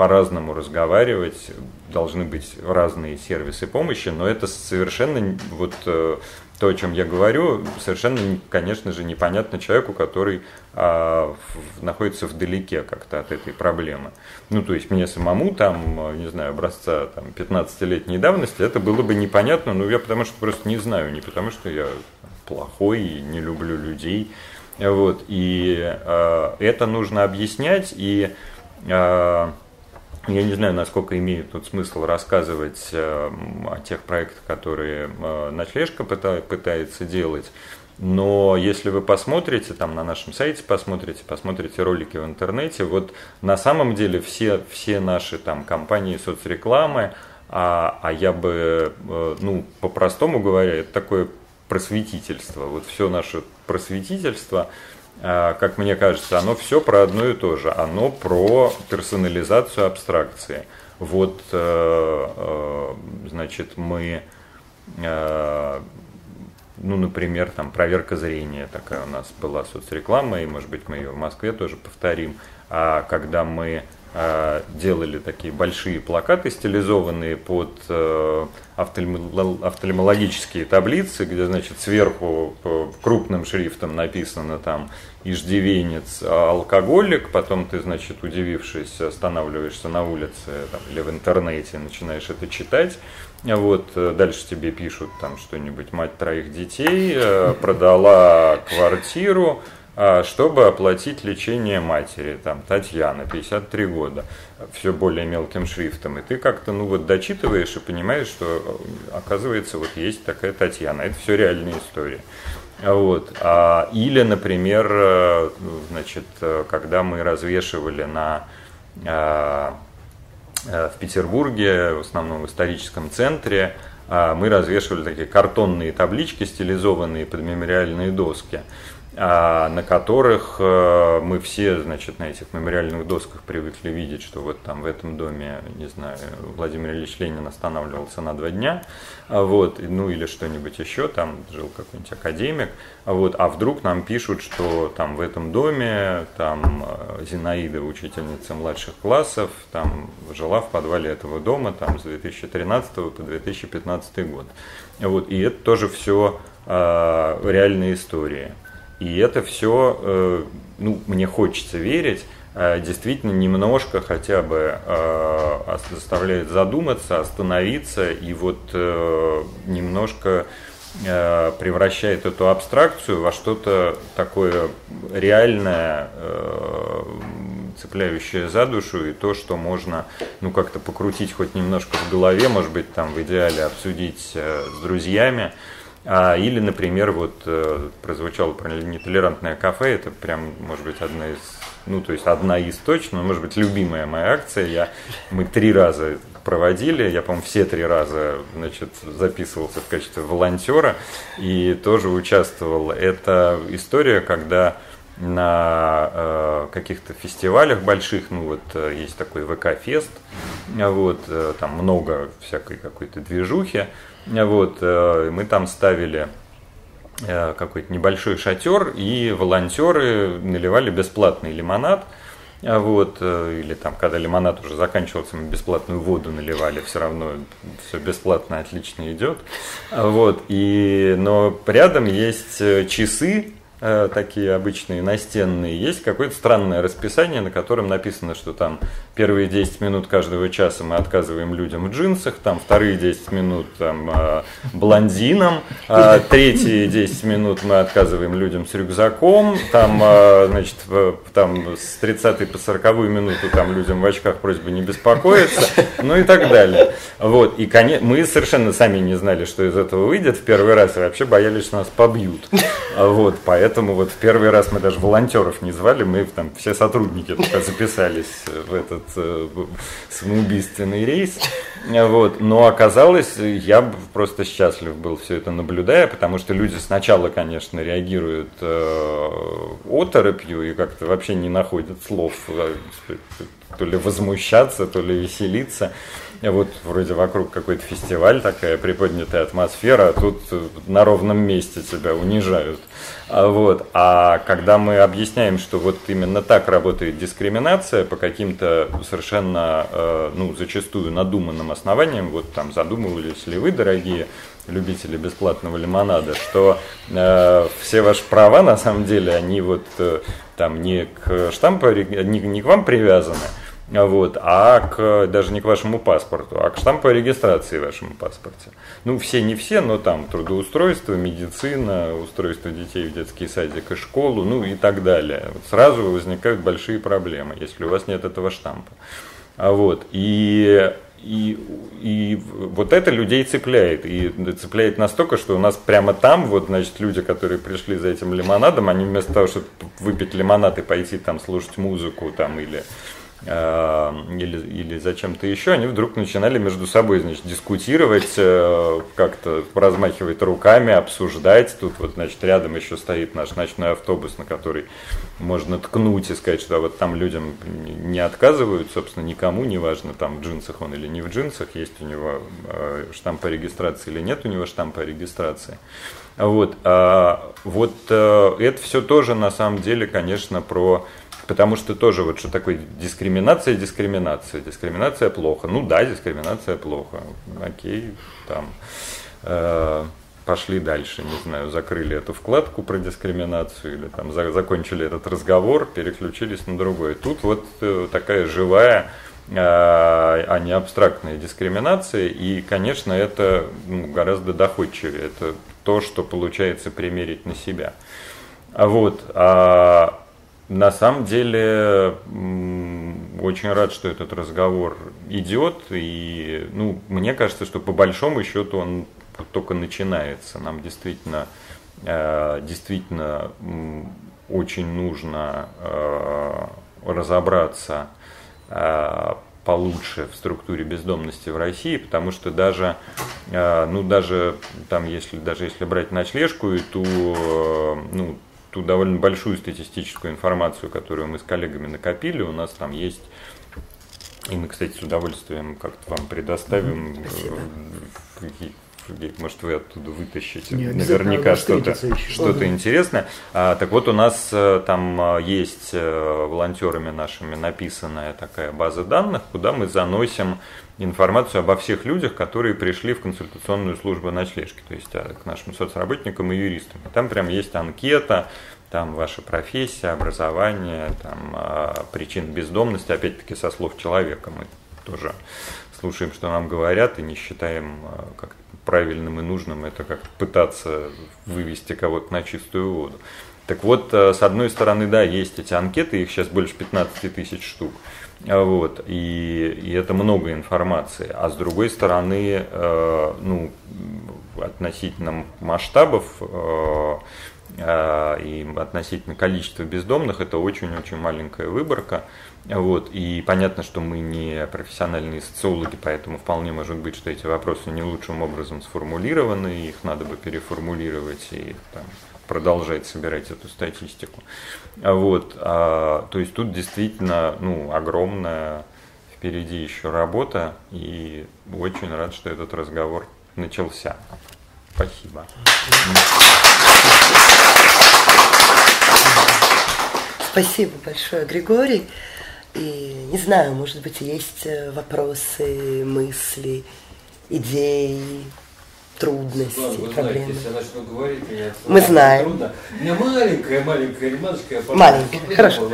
D: по-разному разговаривать, должны быть разные сервисы помощи, но это совершенно вот э, то, о чем я говорю, совершенно, конечно же, непонятно человеку, который а, в, находится вдалеке как-то от этой проблемы. Ну, то есть мне самому там, не знаю, образца там, 15-летней давности, это было бы непонятно, но я потому что просто не знаю, не потому что я плохой и не люблю людей. Вот, и а, это нужно объяснять, и а, я не знаю, насколько имеет тут смысл рассказывать э, о тех проектах, которые э, ночлежка пытается делать. Но если вы посмотрите, там на нашем сайте посмотрите, посмотрите ролики в интернете, вот на самом деле все, все наши там компании соцрекламы, а, а я бы, э, ну, по-простому говоря, это такое просветительство. Вот все наше просветительство – как мне кажется, оно все про одно и то же. Оно про персонализацию абстракции. Вот, э, э, значит, мы, э, ну, например, там проверка зрения такая у нас была соцреклама, и, может быть, мы ее в Москве тоже повторим. А когда мы делали такие большие плакаты, стилизованные под офтальмологические таблицы, где, значит, сверху крупным шрифтом написано там иждивенец, а алкоголик, потом ты, значит, удивившись, останавливаешься на улице там, или в интернете, начинаешь это читать, вот, э, дальше тебе пишут там что-нибудь, мать троих детей, э, продала квартиру, а, чтобы оплатить лечение матери, там, Татьяна, 53 года, все более мелким шрифтом, и ты как-то, ну вот, дочитываешь и понимаешь, что, э, оказывается, вот есть такая Татьяна, это все реальная история. Вот. А, или, например, э, значит, э, когда мы развешивали на, в Петербурге, в основном в историческом центре, мы развешивали такие картонные таблички, стилизованные под мемориальные доски. А, на которых э, мы все, значит, на этих мемориальных досках привыкли видеть, что вот там в этом доме, не знаю, Владимир Ильич Ленин останавливался на два дня, а вот, ну или что-нибудь еще, там жил какой-нибудь академик, а вот, а вдруг нам пишут, что там в этом доме, там э, Зинаида, учительница младших классов, там жила в подвале этого дома, там с 2013 по 2015 год. Вот, и это тоже все э, реальные истории. И это все, э, ну, мне хочется верить, э, действительно немножко хотя бы э, заставляет задуматься, остановиться и вот немножко превращает эту абстракцию во что-то такое реальное, цепляющее за душу, и то, что можно ну, как-то покрутить хоть немножко в голове, может быть, там в идеале обсудить с друзьями. А, или, например, вот э, прозвучало про нетолерантное кафе, это прям, может быть, одна из, ну, то есть одна из точно, может быть, любимая моя акция. Я, мы три раза проводили. Я, по-моему, все три раза значит, записывался в качестве волонтера и тоже участвовал. Это история, когда на э, каких-то фестивалях больших, ну вот э, есть такой ВК-фест, вот, э, там много всякой какой-то движухи, вот, э, мы там ставили э, какой-то небольшой шатер, и волонтеры наливали бесплатный лимонад, вот, э, или там, когда лимонад уже заканчивался, мы бесплатную воду наливали, все равно все бесплатно, отлично идет. Вот, и, но рядом есть часы, такие обычные настенные, есть какое-то странное расписание, на котором написано, что там первые 10 минут каждого часа мы отказываем людям в джинсах, там вторые 10 минут там, э, блондинам, а третьи 10 минут мы отказываем людям с рюкзаком, там, э, значит, там с 30 по 40 минуту там людям в очках просьба не беспокоиться, ну и так далее. Вот, и конечно, мы совершенно сами не знали, что из этого выйдет в первый раз, и вообще боялись, что нас побьют. Вот, поэтому вот в первый раз мы даже волонтеров не звали, мы там все сотрудники только записались в этот самоубийственный рейс. Вот. Но оказалось, я просто счастлив был все это наблюдая, потому что люди сначала, конечно, реагируют э, оторопью и как-то вообще не находят слов, э, то ли возмущаться, то ли веселиться. Вот вроде вокруг какой-то фестиваль, такая приподнятая атмосфера, а тут на ровном месте тебя унижают. А вот. А когда мы объясняем, что вот именно так работает дискриминация по каким-то совершенно, э, ну, зачастую надуманным основаниям, вот там задумывались ли вы, дорогие любители бесплатного лимонада, что э, все ваши права на самом деле, они вот э, там не к штампу, не, не к вам привязаны, вот, а к, даже не к вашему паспорту, а к штампу о регистрации в вашем паспорте. Ну, все не все, но там трудоустройство, медицина, устройство детей в детский садик и школу, ну и так далее. Вот сразу возникают большие проблемы, если у вас нет этого штампа. А вот, и и, и вот это людей цепляет. И цепляет настолько, что у нас прямо там, вот, значит, люди, которые пришли за этим лимонадом, они вместо того, чтобы выпить лимонад и пойти там слушать музыку там или или, или зачем-то еще, они вдруг начинали между собой значит, дискутировать, э, как-то размахивать руками, обсуждать. Тут вот, значит, рядом еще стоит наш ночной автобус, на который можно ткнуть и сказать, что вот там людям не отказывают, собственно, никому, неважно, там в джинсах он или не в джинсах, есть у него э, штамп по регистрации или нет у него штампа регистрации. Вот, а, вот это все тоже на самом деле, конечно, про Потому что тоже вот что такое дискриминация, дискриминация. Дискриминация плохо. Ну да, дискриминация плохо. Окей, там э, пошли дальше, не знаю, закрыли эту вкладку про дискриминацию или там за, закончили этот разговор, переключились на другой. Тут вот э, такая живая, э, а не абстрактная дискриминация. И, конечно, это ну, гораздо доходчивее. Это то, что получается примерить на себя. А вот, а на самом деле очень рад, что этот разговор идет. И ну, мне кажется, что по большому счету он только начинается. Нам действительно, э, действительно очень нужно э, разобраться э, получше в структуре бездомности в России, потому что даже, ну даже там, если даже если брать ночлежку, то ну, ту довольно большую статистическую информацию, которую мы с коллегами накопили. У нас там есть и мы, кстати, с удовольствием как-то вам предоставим. Mm-hmm. Может, вы оттуда вытащите Не, наверняка что-то что интересное. А, так вот, у нас э, там э, есть волонтерами нашими написанная такая база данных, куда мы заносим информацию обо всех людях, которые пришли в консультационную службу ночлежки, то есть а, к нашим соцработникам и юристам. Там прям есть анкета, там ваша профессия, образование, там а, причин бездомности, опять-таки со слов человека мы тоже слушаем, что нам говорят, и не считаем а, как правильным и нужным это как пытаться вывести кого-то на чистую воду. Так вот, с одной стороны, да, есть эти анкеты, их сейчас больше 15 тысяч штук. Вот, и, и это много информации. А с другой стороны, э, ну, относительно масштабов, э, а, и относительно количества бездомных это очень-очень маленькая выборка. Вот. И понятно, что мы не профессиональные социологи, поэтому вполне может быть, что эти вопросы не лучшим образом сформулированы, их надо бы переформулировать и там, продолжать собирать эту статистику. Вот. А, то есть тут действительно ну, огромная впереди еще работа, и очень рад, что этот разговор начался. Спасибо.
B: Спасибо большое, Григорий. И не знаю, может быть, есть э, вопросы, мысли, идеи, трудности,
E: Светлана,
B: проблемы.
E: Знаете, если я начну говорить, мне
B: Мы знаем.
E: Трудно. У меня маленькая, маленькая ремашка. я
B: Маленькая, хорошо.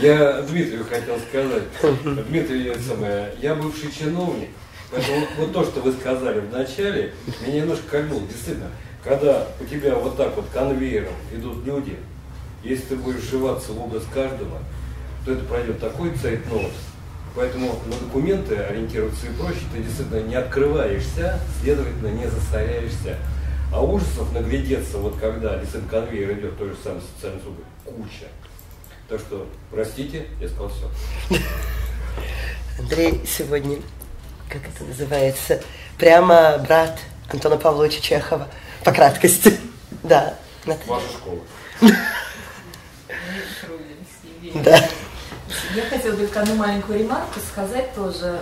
E: Я Дмитрию хотел сказать. Дмитрий, самое, я бывший чиновник, поэтому вот то, что вы сказали в начале, меня немножко кольнуло. Действительно, когда у тебя вот так вот конвейером идут люди, если ты будешь вживаться в образ каждого, то это пройдет такой цейтнот, Поэтому на документы ориентироваться и проще, ты действительно не открываешься, следовательно, не засоряешься. А ужасов наглядеться, вот когда действительно конвейер идет, той же самой социальной услуги, куча. Так что, простите, я сказал все.
B: Андрей сегодня, как это называется, прямо брат Антона Павловича Чехова, по краткости. Да.
E: Ваша школа.
B: Да.
F: Я хотела только одну маленькую ремарку сказать тоже, э,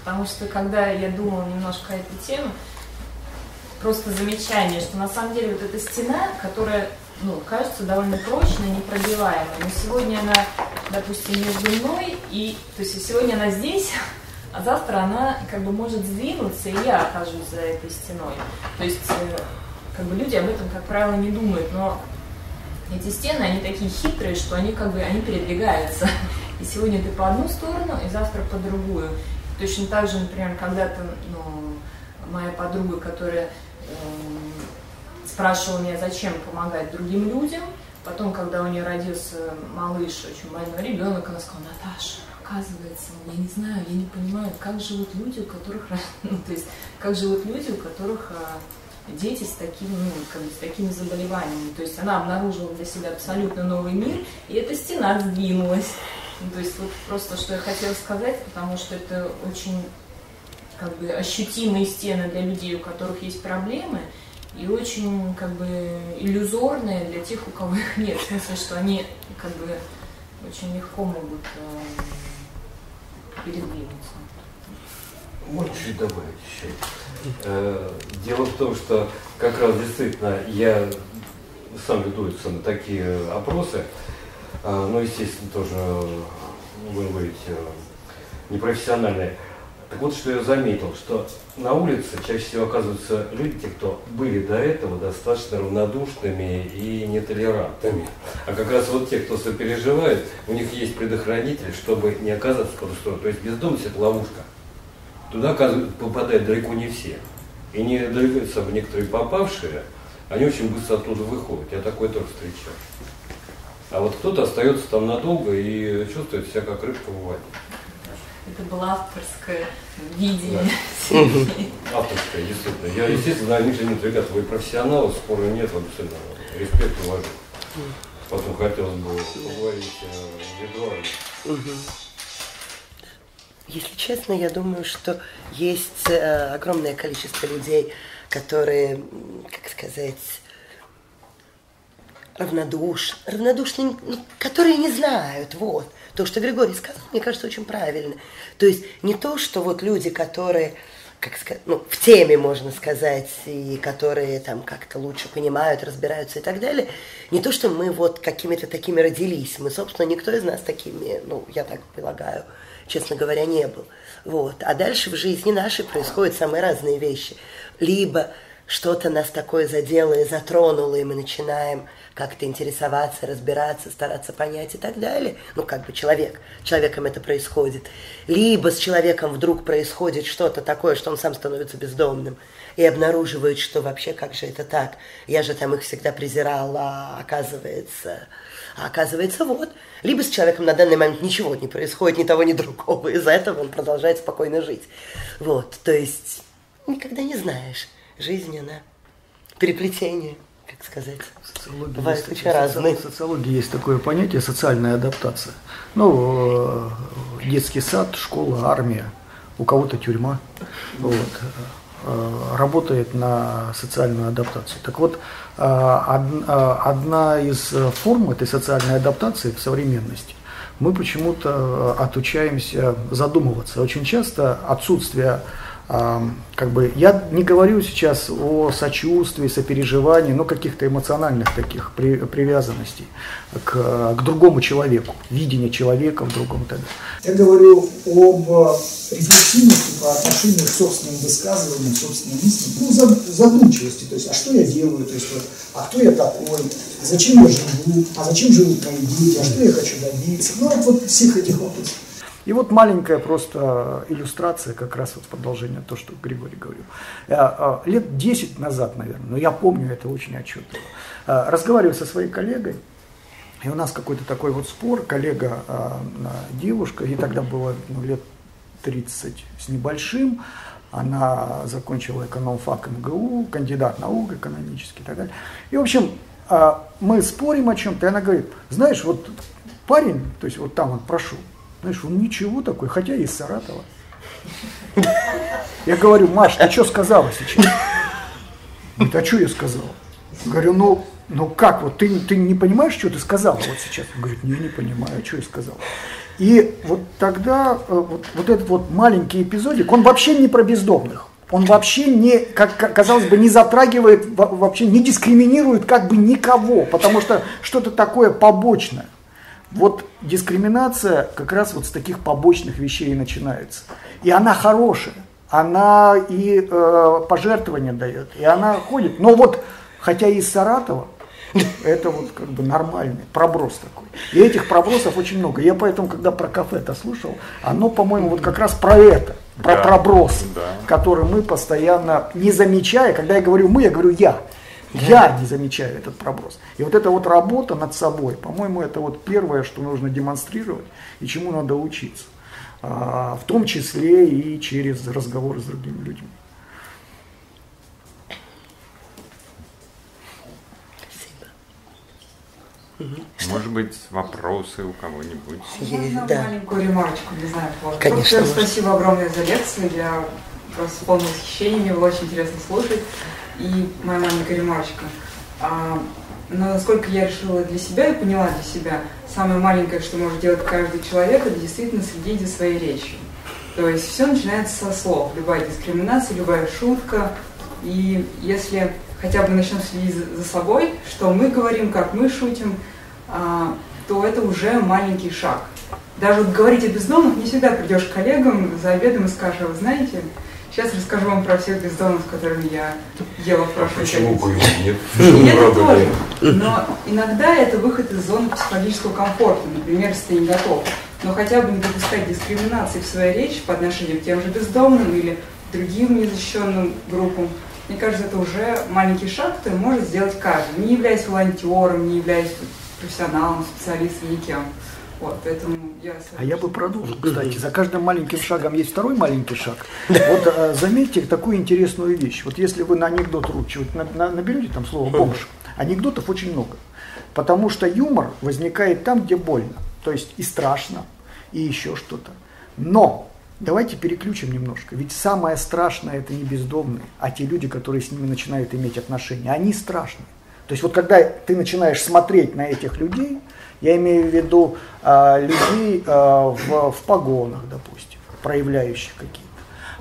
F: потому что когда я думала немножко о этой теме, просто замечание, что на самом деле вот эта стена, которая, ну, кажется довольно прочной, непробиваемой, но сегодня она, допустим, между мной и, то есть сегодня она здесь, а завтра она как бы может сдвинуться, и я окажусь за этой стеной. То есть э, как бы люди об этом, как правило, не думают, но эти стены, они такие хитрые, что они как бы, они передвигаются. И сегодня ты по одну сторону, и завтра по другую. Точно так же, например, когда-то, ну, моя подруга, которая эм, спрашивала меня, зачем помогать другим людям, потом, когда у нее родился малыш, очень больной ребенок, она сказала, Наташа, оказывается, я не знаю, я не понимаю, как живут люди, у которых, ну, то есть, как живут люди, у которых а, дети с такими, ну, как бы, с такими заболеваниями. То есть она обнаружила для себя абсолютно новый мир, и эта стена сдвинулась. Ну, то есть вот просто что я хотела сказать, потому что это очень как бы ощутимые стены для людей, у которых есть проблемы, и очень как бы иллюзорные для тех, у кого их нет. В смысле, что они как бы очень легко могут э, передвинуться.
E: Чуть добавить еще. Э, Дело в том, что как раз действительно я сам веду на такие опросы, э, ну, естественно, тоже, э, будем говорить, э, непрофессиональные. Так вот, что я заметил, что на улице чаще всего оказываются люди, те, кто были до этого достаточно равнодушными и нетолерантными. А как раз вот те, кто сопереживает, у них есть предохранитель, чтобы не оказаться по ту сторону. То есть бездомность – это ловушка. Туда попадают далеко не все. И не далеко некоторые попавшие, они очень быстро оттуда выходят. Я такое тоже встречал. А вот кто-то остается там надолго и чувствует себя как рыбка в воде.
F: Это было авторское видение.
E: Авторская, действительно. Я, естественно, знаю, Миша, нет, ребята, вы профессионалы, спора нет, абсолютно. Респект, уважу. Потом хотелось бы поговорить о Эдуарде.
B: Если честно, я думаю, что есть э, огромное количество людей, которые, как сказать, равнодушны, равнодушны, которые не знают, вот. То, что Григорий сказал, мне кажется, очень правильно. То есть не то, что вот люди, которые, как сказать, ну, в теме, можно сказать, и которые там как-то лучше понимают, разбираются и так далее, не то, что мы вот какими-то такими родились. Мы, собственно, никто из нас такими, ну, я так полагаю, честно говоря, не был. Вот. А дальше в жизни нашей происходят самые разные вещи. Либо что-то нас такое задело и затронуло, и мы начинаем как-то интересоваться, разбираться, стараться понять и так далее. Ну, как бы человек, человеком это происходит. Либо с человеком вдруг происходит что-то такое, что он сам становится бездомным и обнаруживает, что вообще как же это так? Я же там их всегда презирала, а оказывается... А оказывается, вот. Либо с человеком на данный момент ничего не происходит, ни того, ни другого. Из-за этого он продолжает спокойно жить. Вот, то есть никогда не знаешь. Жизнь, она переплетение. как сказать,
C: Социология
B: бывают
C: есть,
B: очень разные.
C: В социологии есть такое понятие социальная адаптация. Ну, э, детский сад, школа, армия, у кого-то тюрьма. Вот. Э, работает на социальную адаптацию. Так вот, одна из форм этой социальной адаптации в современности мы почему-то отучаемся задумываться. Очень часто отсутствие как бы, я не говорю сейчас о сочувствии, сопереживании, но каких-то эмоциональных таких при, привязанностей к, к другому человеку, видение человека в другом тогда.
G: Я говорю об рефлексивности по отношению к собственным высказываниям, собственным мыслям, ну, задумчивости, то есть, а что я делаю, то есть, вот, а кто я такой, зачем я живу, а зачем живут мои дети, а что я хочу добиться, ну, вот, вот всех этих вопросов.
C: И вот маленькая просто иллюстрация, как раз вот продолжение то, что Григорий говорил. Э, э, лет 10 назад, наверное, но я помню это очень отчетливо, э, разговариваю со своей коллегой, и у нас какой-то такой вот спор, коллега девушка, ей тогда было ну, лет 30 с небольшим, она закончила экономфак МГУ, кандидат наук экономический и так далее. И, в общем, мы спорим о чем-то, и она говорит, знаешь, вот парень, то есть вот там он прошел, знаешь, он ничего такой, хотя из Саратова. Я говорю, Маш, ты что сказала сейчас? Говорит, а что я сказал? Говорю, ну, ну как, вот ты, ты не понимаешь, что ты сказала вот сейчас? Говорит, не, не понимаю, что я сказал. И вот тогда э, вот, вот этот вот маленький эпизодик, он вообще не про бездомных. Он вообще не, как казалось бы, не затрагивает, вообще не дискриминирует как бы никого, потому что что-то такое побочное. Вот дискриминация как раз вот с таких побочных вещей и начинается. И она хорошая, она и э, пожертвования дает, и она ходит. Но вот, хотя и из Саратова, это вот как бы нормальный проброс такой. И этих пробросов очень много. Я поэтому, когда про кафе это слушал, оно, по-моему, вот как раз про это, про да, проброс, да. который мы постоянно, не замечая, когда я говорю мы, я говорю я. Я не замечаю этот проброс. И вот эта вот работа над собой, по-моему, это вот первое, что нужно демонстрировать и чему надо учиться. А, в том числе и через разговоры с другими людьми.
D: Может быть, вопросы у кого-нибудь?
H: Можно да. маленькую ремарочку, не знаю,
B: можно. Конечно.
H: Спасибо огромное за лекцию, я просто полное восхищение, мне было очень интересно слушать и моя маленькая ремарочка. А, но насколько я решила для себя и поняла для себя, самое маленькое, что может делать каждый человек, это действительно следить за своей речью. То есть все начинается со слов. Любая дискриминация, любая шутка. И если хотя бы начнем следить за собой, что мы говорим, как мы шутим, а, то это уже маленький шаг. Даже вот говорить о бездомных не всегда придешь к коллегам за обедом и скажешь, «А вы знаете, Сейчас расскажу вам про всех бездомных, с которыми я ела в прошлой
E: Почему бы нет?
H: Это тоже. Но иногда это выход из зоны психологического комфорта, например, если ты не готов. Но хотя бы не допускать дискриминации в своей речи по отношению к тем же бездомным или другим незащищенным группам. Мне кажется, это уже маленький шаг, который может сделать каждый, не являясь волонтером, не являясь профессионалом, специалистом, никем. Вот, поэтому я
C: а я бы продолжил, кстати. За каждым маленьким шагом есть второй маленький шаг. Вот э, заметьте такую интересную вещь. Вот если вы на анекдот ручи вот на, на, наберете там слово бомж, анекдотов очень много. Потому что юмор возникает там, где больно. То есть и страшно, и еще что-то. Но давайте переключим немножко. Ведь самое страшное это не бездомные, а те люди, которые с ними начинают иметь отношения. Они страшные. То есть вот когда ты начинаешь смотреть на этих людей, я имею в виду э, людей э, в, в погонах, допустим, проявляющих какие-то,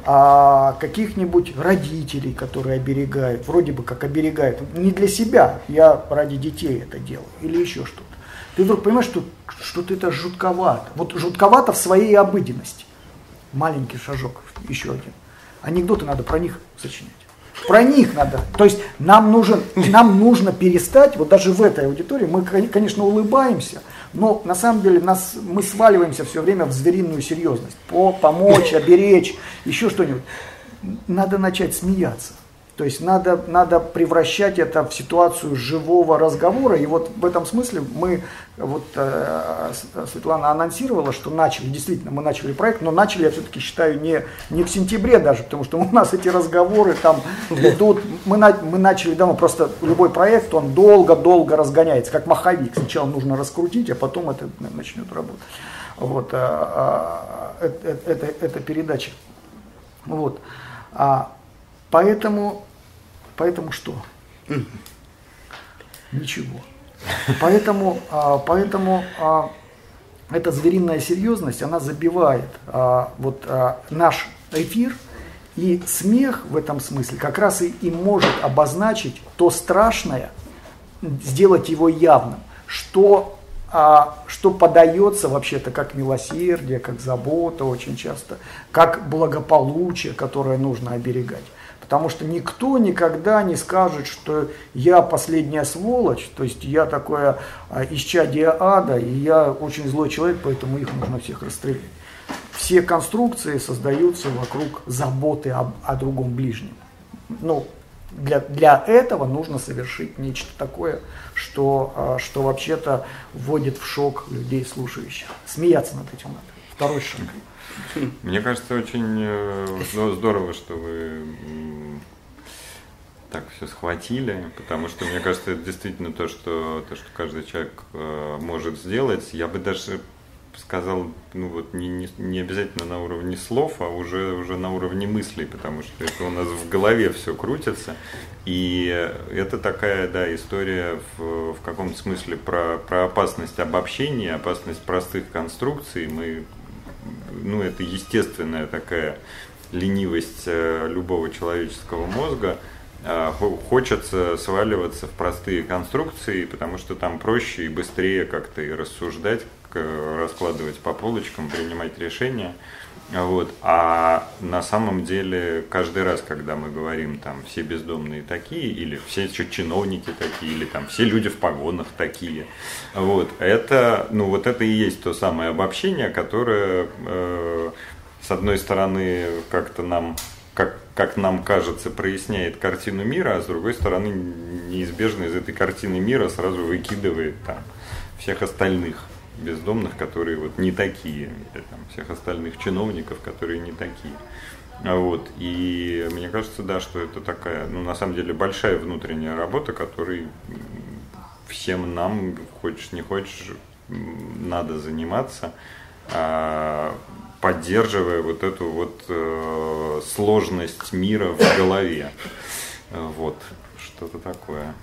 C: а каких-нибудь родителей, которые оберегают, вроде бы как оберегают, не для себя, я ради детей это делаю, или еще что-то. Ты вдруг понимаешь, что что-то это жутковато. Вот жутковато в своей обыденности. Маленький шажок, еще один. Анекдоты надо про них сочинять. Про них надо. То есть нам, нужен, нам нужно перестать, вот даже в этой аудитории, мы, конечно, улыбаемся, но на самом деле нас, мы сваливаемся все время в звериную серьезность. По, помочь, оберечь, еще что-нибудь. Надо начать смеяться. То есть надо, надо превращать это в ситуацию живого разговора. И вот в этом смысле мы, вот э, Светлана анонсировала, что начали, действительно, мы начали проект, но начали, я все-таки считаю, не, не в сентябре даже, потому что у нас эти разговоры там идут, мы, мы начали давно, просто любой проект, он долго-долго разгоняется, как маховик. Сначала нужно раскрутить, а потом это начнет работать. Вот, а, а, это, это, это передача. Вот. А, Поэтому, поэтому что? Ничего. Поэтому, а, поэтому а, эта звериная серьезность, она забивает а, вот наш эфир, и смех в этом смысле как раз и, и может обозначить то страшное, сделать его явным, что, а, что подается вообще-то как милосердие, как забота очень часто, как благополучие, которое нужно оберегать. Потому что никто никогда не скажет, что я последняя сволочь, то есть я такое а, исчадие ада, и я очень злой человек, поэтому их нужно всех расстрелять. Все конструкции создаются вокруг заботы о, о другом ближнем. Ну, для, для этого нужно совершить нечто такое, что, а, что вообще-то вводит в шок людей слушающих. Смеяться над этим надо. Второй шаг.
D: Мне кажется, очень э, здорово, что вы так все схватили, потому что мне кажется, это действительно то, что, то, что каждый человек э, может сделать. Я бы даже сказал, ну вот не, не, не обязательно на уровне слов, а уже, уже на уровне мыслей, потому что это у нас в голове все крутится. И это такая, да, история в, в каком-то смысле про, про опасность обобщения, опасность простых конструкций. Мы ну, это естественная такая ленивость э, любого человеческого мозга, а, хочется сваливаться в простые конструкции, потому что там проще и быстрее как-то и рассуждать, раскладывать по полочкам, принимать решения. Вот. А на самом деле каждый раз, когда мы говорим там все бездомные такие, или все чиновники такие, или там все люди в погонах такие, вот, это, ну вот это и есть то самое обобщение, которое э, с одной стороны как-то нам как, как нам кажется, проясняет картину мира, а с другой стороны, неизбежно из этой картины мира сразу выкидывает там всех остальных бездомных, которые вот не такие, или там, всех остальных чиновников, которые не такие. Вот. И мне кажется, да, что это такая, ну, на самом деле, большая внутренняя работа, которой всем нам, хочешь не хочешь, надо заниматься, а, поддерживая вот эту вот э, сложность мира в голове. Вот, что-то такое.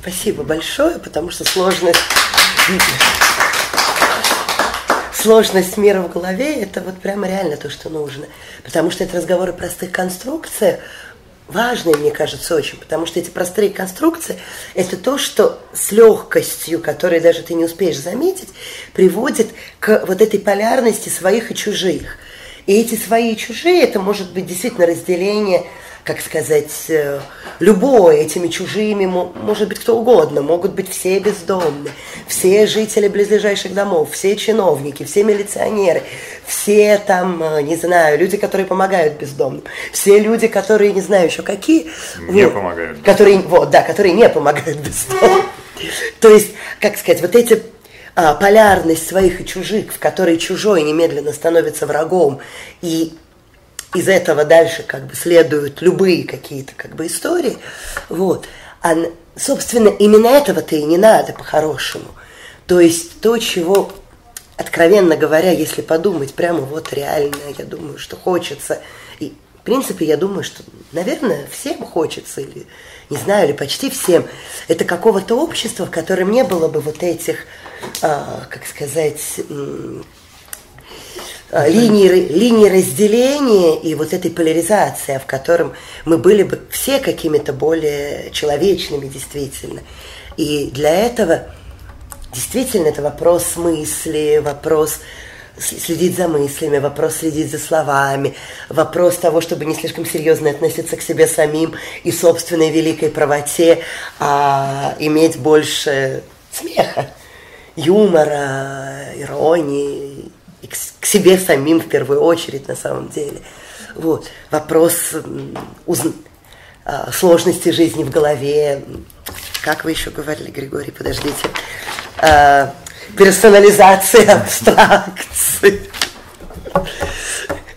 B: Спасибо большое, потому что сложность сложность мира в голове – это вот прямо реально то, что нужно. Потому что это разговоры о простых конструкциях, важные, мне кажется, очень, потому что эти простые конструкции – это то, что с легкостью, которой даже ты не успеешь заметить, приводит к вот этой полярности своих и чужих. И эти свои и чужие – это может быть действительно разделение – как сказать, э, любое этими чужими, может быть кто угодно, могут быть все бездомные, все жители близлежащих домов, все чиновники, все милиционеры, все там, э, не знаю, люди, которые помогают бездомным, все люди, которые, не знаю еще какие.
D: Не вот, помогают.
B: Которые, вот, да, которые не помогают бездомным. То есть, как сказать, вот эти а, полярность своих и чужих, в которой чужой немедленно становится врагом, и из этого дальше как бы следуют любые какие-то как бы истории. Вот. А, собственно, именно этого-то и не надо по-хорошему. То есть то, чего, откровенно говоря, если подумать, прямо вот реально, я думаю, что хочется. И, в принципе, я думаю, что, наверное, всем хочется, или, не знаю, или почти всем. Это какого-то общества, в котором не было бы вот этих, а, как сказать, линии, линии разделения и вот этой поляризации, в котором мы были бы все какими-то более человечными действительно. И для этого действительно это вопрос мысли, вопрос следить за мыслями, вопрос следить за словами, вопрос того, чтобы не слишком серьезно относиться к себе самим и собственной великой правоте, а иметь больше смеха, юмора, иронии и к, к себе самим в первую очередь на самом деле. Вот. Вопрос, уз... а, сложности жизни в голове. Как вы еще говорили, Григорий, подождите. А, персонализация абстракций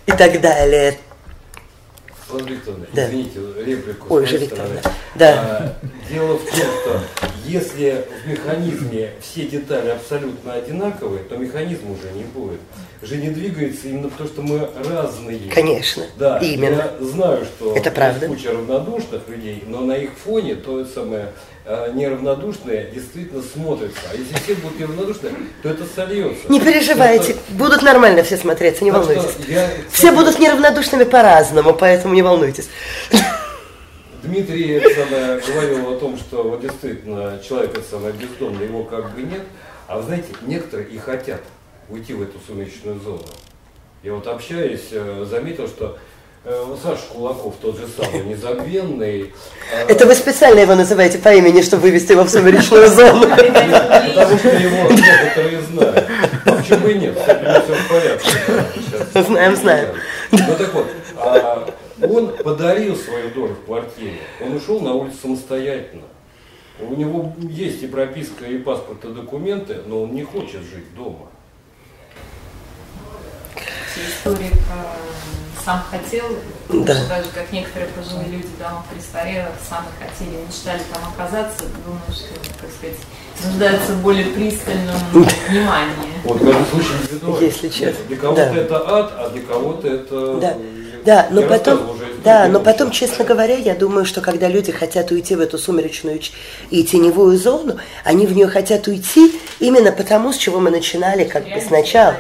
B: и так далее.
E: Павел Викторовна,
B: Да.
E: извините, реплику.
B: Ой,
E: моей
B: Викторовна.
E: стороны.
B: Да.
E: А, Дело в том, что если в механизме все детали абсолютно одинаковые, то механизм уже не будет. Жизнь двигается именно потому, что мы разные.
B: Конечно,
E: Да,
B: именно.
E: я знаю, что
B: Это правда.
E: куча равнодушных людей, но на их фоне то самое э, неравнодушное действительно смотрится. А если все будут неравнодушны, то это сольется.
B: Не переживайте,
E: что-
B: будут нормально все смотреться, не
E: так
B: волнуйтесь.
E: я,
B: Все будут неравнодушными по-разному, поэтому не волнуйтесь.
E: Дмитрий это самое, говорил о том, что вот действительно человек это самое бездомный, его как бы нет. А вы знаете, некоторые и хотят уйти в эту сумеречную зону. Я вот общаюсь, э, заметил, что э, Саша Кулаков тот же самый, незабвенный. э,
B: Это вы специально его называете по имени, чтобы вывести его в сумеречную зону.
E: Потому что его некоторые знают. А почему и нет? Все в порядке.
B: Знаем, знаем.
E: Ну так вот, а, он подарил свою долю в квартире. Он ушел на улицу самостоятельно. У него есть и прописка, и паспорт, и документы, но он не хочет жить дома.
F: Те истории про сам хотел,
B: Да.
F: что даже как некоторые пожилые люди дома престарелых сами хотели, мечтали там оказаться, думаю, что, как сказать, нуждаются в более пристальном внимании.
E: Вот каждый случай индивидуальный.
B: Если честно,
E: Для кого-то
B: да.
E: это ад, а для кого-то это...
B: Да,
E: э,
B: да, но
E: я
B: потом,
E: уже
B: да, но потом, честно говоря, я думаю, что когда люди хотят уйти в эту сумеречную и теневую зону, они в нее хотят уйти именно потому, с чего мы начинали как бы сначала,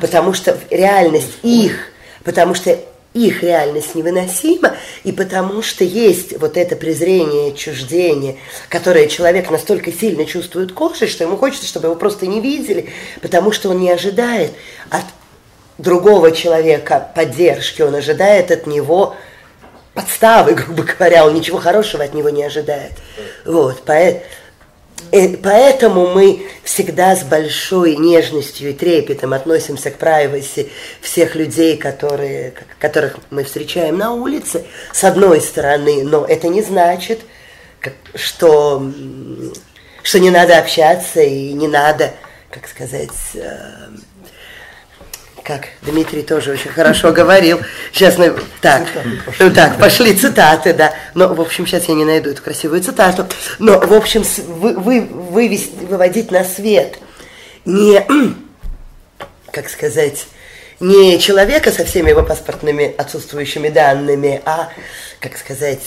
B: потому что реальность их, потому что их реальность невыносима, и потому что есть вот это презрение, отчуждение, которое человек настолько сильно чувствует кожей, что ему хочется, чтобы его просто не видели, потому что он не ожидает от другого человека поддержки, он ожидает от него подставы, грубо говоря, он ничего хорошего от него не ожидает. Вот, поэ- э, поэтому мы всегда с большой нежностью и трепетом относимся к privacy всех людей, которые, которых мы встречаем на улице, с одной стороны, но это не значит, что, что не надо общаться и не надо, как сказать, эм, как Дмитрий тоже очень хорошо говорил. Сейчас, ну, так, ну, так, пошли цитаты, да. Но, в общем, сейчас я не найду эту красивую цитату. Но, в общем, вы, вы, вывести, выводить на свет не, как сказать, не человека со всеми его паспортными отсутствующими данными, а, как сказать,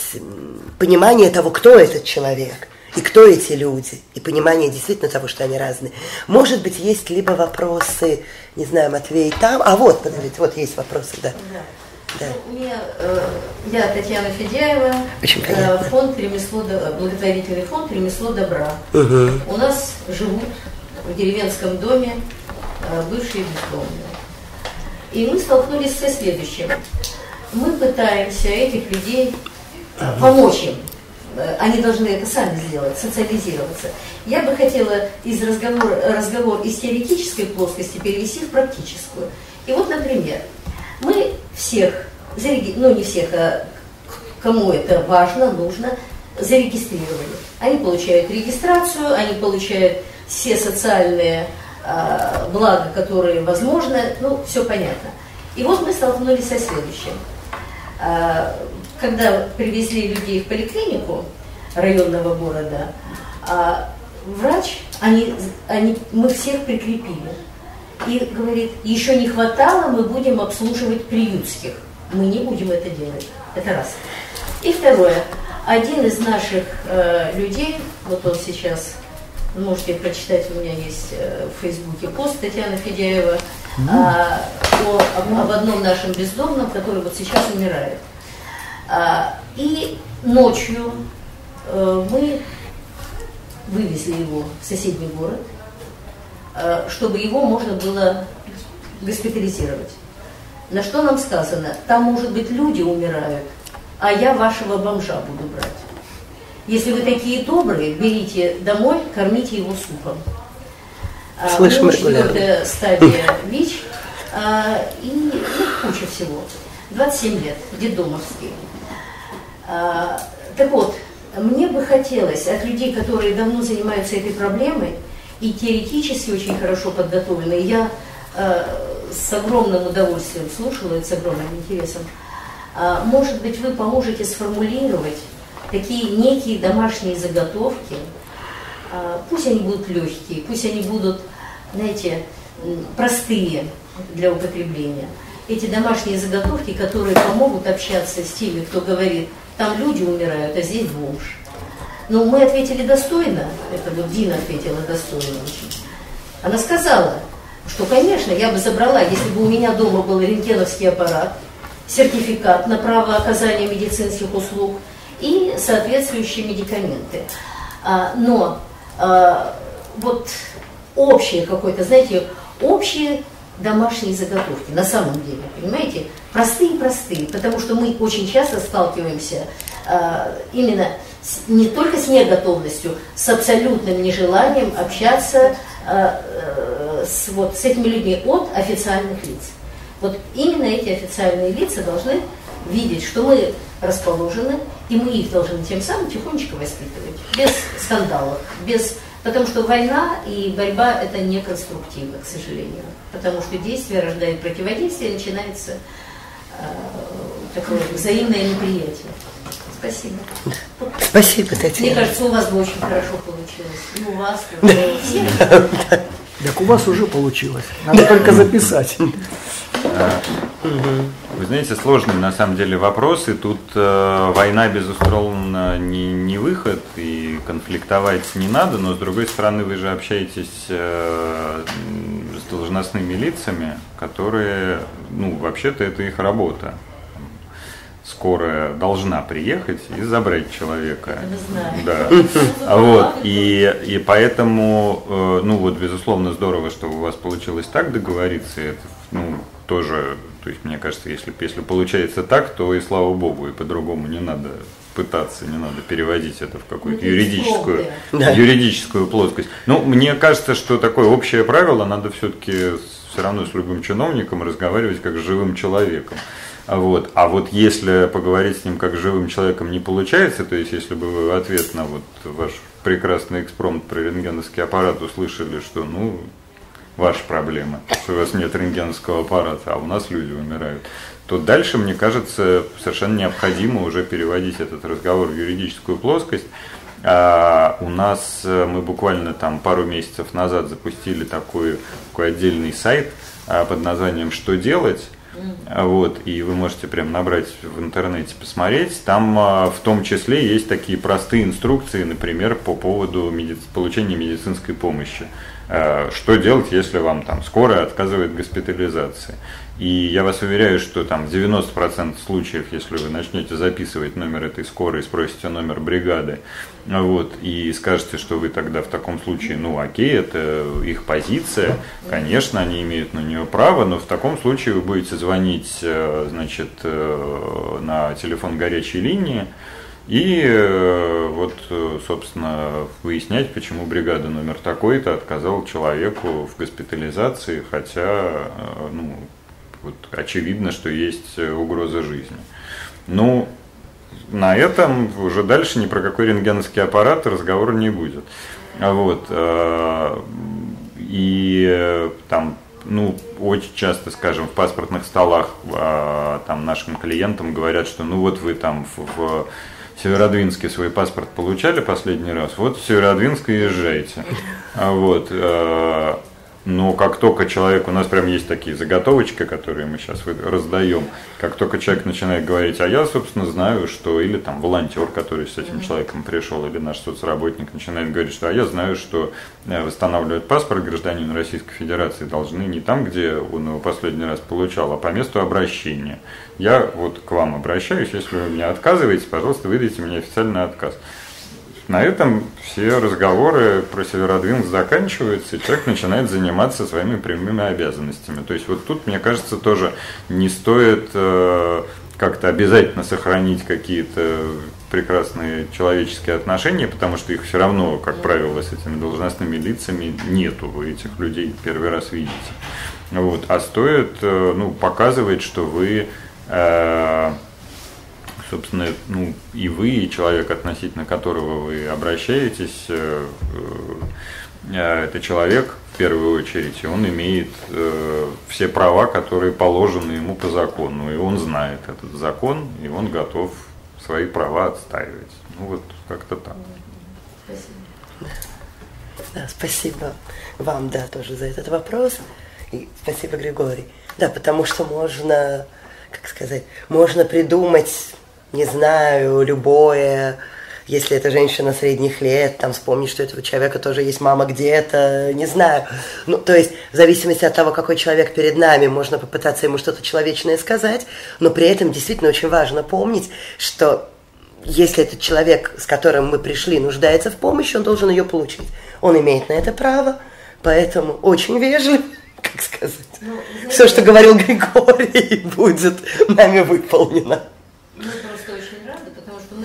B: понимание того, кто этот человек и кто эти люди, и понимание действительно того, что они разные. Может быть, есть либо вопросы, не знаю, Матвей там, а вот, подождите, вот есть вопросы, да. Да.
I: Ну, Мне, э, я Татьяна Федяева,
B: Очень
I: э, фонд ремесло, благотворительный фонд ремесло добра.
B: Мгм.
I: У нас живут в деревенском доме э, бывшие бездомные. И мы столкнулись со следующим. Мы пытаемся этих людей э, помочь им. Э, Они должны это сами сделать, социализироваться. Я бы хотела из разговора, разговор из теоретической плоскости перевести в практическую. И вот, например, мы всех, ну не всех, а кому это важно, нужно, зарегистрировали. Они получают регистрацию, они получают все социальные а, блага, которые возможны, ну, все понятно. И вот мы столкнулись со следующим. А, Когда привезли людей в поликлинику районного города, а, врач, они, они, мы всех прикрепили. И говорит, еще не хватало, мы будем обслуживать приютских. Мы не будем это делать. Это раз. И второе. Один из наших э, людей, вот он сейчас, можете прочитать, у меня есть э, в Фейсбуке пост Татьяна Федяева а, о, об, об одном нашем бездомном, который вот сейчас умирает. А, и ночью э, мы вывезли его в соседний город, э, чтобы его можно было госпитализировать. На что нам сказано, там, может быть, люди умирают, а я вашего бомжа буду брать. Если вы такие добрые, берите домой, кормите его супом. Него
B: регулярно.
I: четвертая стадия ВИЧ и ну, куча всего. 27 лет, детдомовский. А, так вот, мне бы хотелось от людей, которые давно занимаются этой проблемой и теоретически очень хорошо подготовлены, я э, с огромным удовольствием слушала это с огромным интересом, э, может быть, вы поможете сформулировать такие некие домашние заготовки, пусть они будут легкие, пусть они будут, знаете, простые для употребления. Эти домашние заготовки, которые помогут общаться с теми, кто говорит – там люди умирают, а здесь бомж. Но мы ответили достойно, это вот Дина ответила достойно очень. Она сказала, что, конечно, я бы забрала, если бы у меня дома был рентгеновский аппарат, сертификат на право оказания медицинских услуг и соответствующие медикаменты. А, но а, вот общее какое-то, знаете, общие домашние заготовки, на самом деле, понимаете? Простые-простые, потому что мы очень часто сталкиваемся э, именно с, не только с неготовностью, с абсолютным нежеланием общаться э, э, с, вот, с этими людьми от официальных лиц. Вот именно эти официальные лица должны видеть, что мы расположены, и мы их должны тем самым тихонечко воспитывать, без скандалов, без Потому что война и борьба это не конструктивно, к сожалению. Потому что действие рождает противодействие, начинается такое взаимное неприятие. Спасибо.
B: Спасибо, Татьяна.
I: Мне кажется, у вас бы очень хорошо получилось. И у вас, и у всех.
C: Так у вас уже получилось. Надо только записать.
D: Вы знаете, сложный на самом деле вопрос, и тут э, война, безусловно, не, не выход, и конфликтовать не надо, но с другой стороны, вы же общаетесь э, с должностными лицами, которые, ну, вообще-то это их работа скорая должна приехать и забрать человека. Да. А вот и и поэтому, э, ну вот безусловно здорово, что у вас получилось так договориться. Это, ну тоже, то есть мне кажется, если если получается так, то и слава богу, и по-другому не надо пытаться, не надо переводить это в какую-то ну, юридическую, да. юридическую плоскость. Ну, мне кажется, что такое общее правило, надо все-таки все равно с любым чиновником разговаривать как с живым человеком. Вот. А вот если поговорить с ним как с живым человеком не получается, то есть если бы вы в ответ на вот ваш прекрасный экспромт про рентгеновский аппарат услышали, что ну ваша проблема, что у вас нет рентгеновского аппарата, а у нас люди умирают, то дальше, мне кажется, совершенно необходимо уже переводить этот разговор в юридическую плоскость. А у нас э, мы буквально там пару месяцев назад запустили такой, такой отдельный сайт а, под названием «Что делать?», вот, и вы можете прям набрать в интернете, посмотреть. Там а, в том числе есть такие простые инструкции, например, по поводу меди... получения медицинской помощи. Э, что делать, если вам там скорая отказывает в госпитализации. И я вас уверяю, что там 90% случаев, если вы начнете записывать номер этой скорой, спросите номер бригады, вот, и скажете, что вы тогда в таком случае, ну окей, это их позиция, конечно, они имеют на нее право, но в таком случае вы будете звонить, э, значит, э, на телефон горячей линии, и э, вот, э, собственно, выяснять, почему бригада номер такой-то отказала человеку в госпитализации, хотя, э, ну, вот очевидно, что есть угроза жизни. Ну, на этом уже дальше ни про какой рентгеновский аппарат разговора не будет. Вот. И там ну, очень часто, скажем, в паспортных столах там нашим клиентам говорят, что ну вот вы там в, в Северодвинске свой паспорт получали последний раз, вот в Северодвинск и езжайте. А вот, э, но как только человек, у нас прям есть такие заготовочки, которые мы сейчас раздаем, как только человек начинает говорить, а я, собственно, знаю, что, или там волонтер, который с этим человеком пришел, или наш соцработник начинает говорить, что, а я знаю, что э, восстанавливать паспорт гражданина Российской Федерации должны не там, где он его последний раз получал, а по месту обращения я вот к вам обращаюсь, если вы мне отказываете, пожалуйста, выдайте мне официальный отказ. На этом все разговоры про Северодвинск заканчиваются, и человек начинает заниматься своими прямыми обязанностями. То есть вот тут, мне кажется, тоже не стоит э, как-то обязательно сохранить какие-то прекрасные человеческие отношения, потому что их все равно, как правило, с этими должностными лицами нету. Вы этих людей первый раз видите. Вот. А стоит э, ну, показывать, что вы Э, собственно, ну, и вы, и человек, относительно которого вы обращаетесь, э, э, это человек, в первую очередь, и он имеет э, все права, которые положены ему по закону, и он знает этот закон, и он готов свои права отстаивать. Ну вот как-то так.
B: Спасибо. Да, спасибо вам, да, тоже за этот вопрос. И спасибо, Григорий. Да, потому что можно, как сказать, можно придумать, не знаю, любое, если это женщина средних лет, там вспомнить, что у этого человека тоже есть мама где-то, не знаю. Ну, то есть, в зависимости от того, какой человек перед нами, можно попытаться ему что-то человечное сказать, но при этом действительно очень важно помнить, что если этот человек, с которым мы пришли, нуждается в помощи, он должен ее получить. Он имеет на это право, поэтому очень вежливо, как сказать. Ну, Все, что говорил Григорий, будет нами выполнено.
I: Мы просто очень рады, потому что мы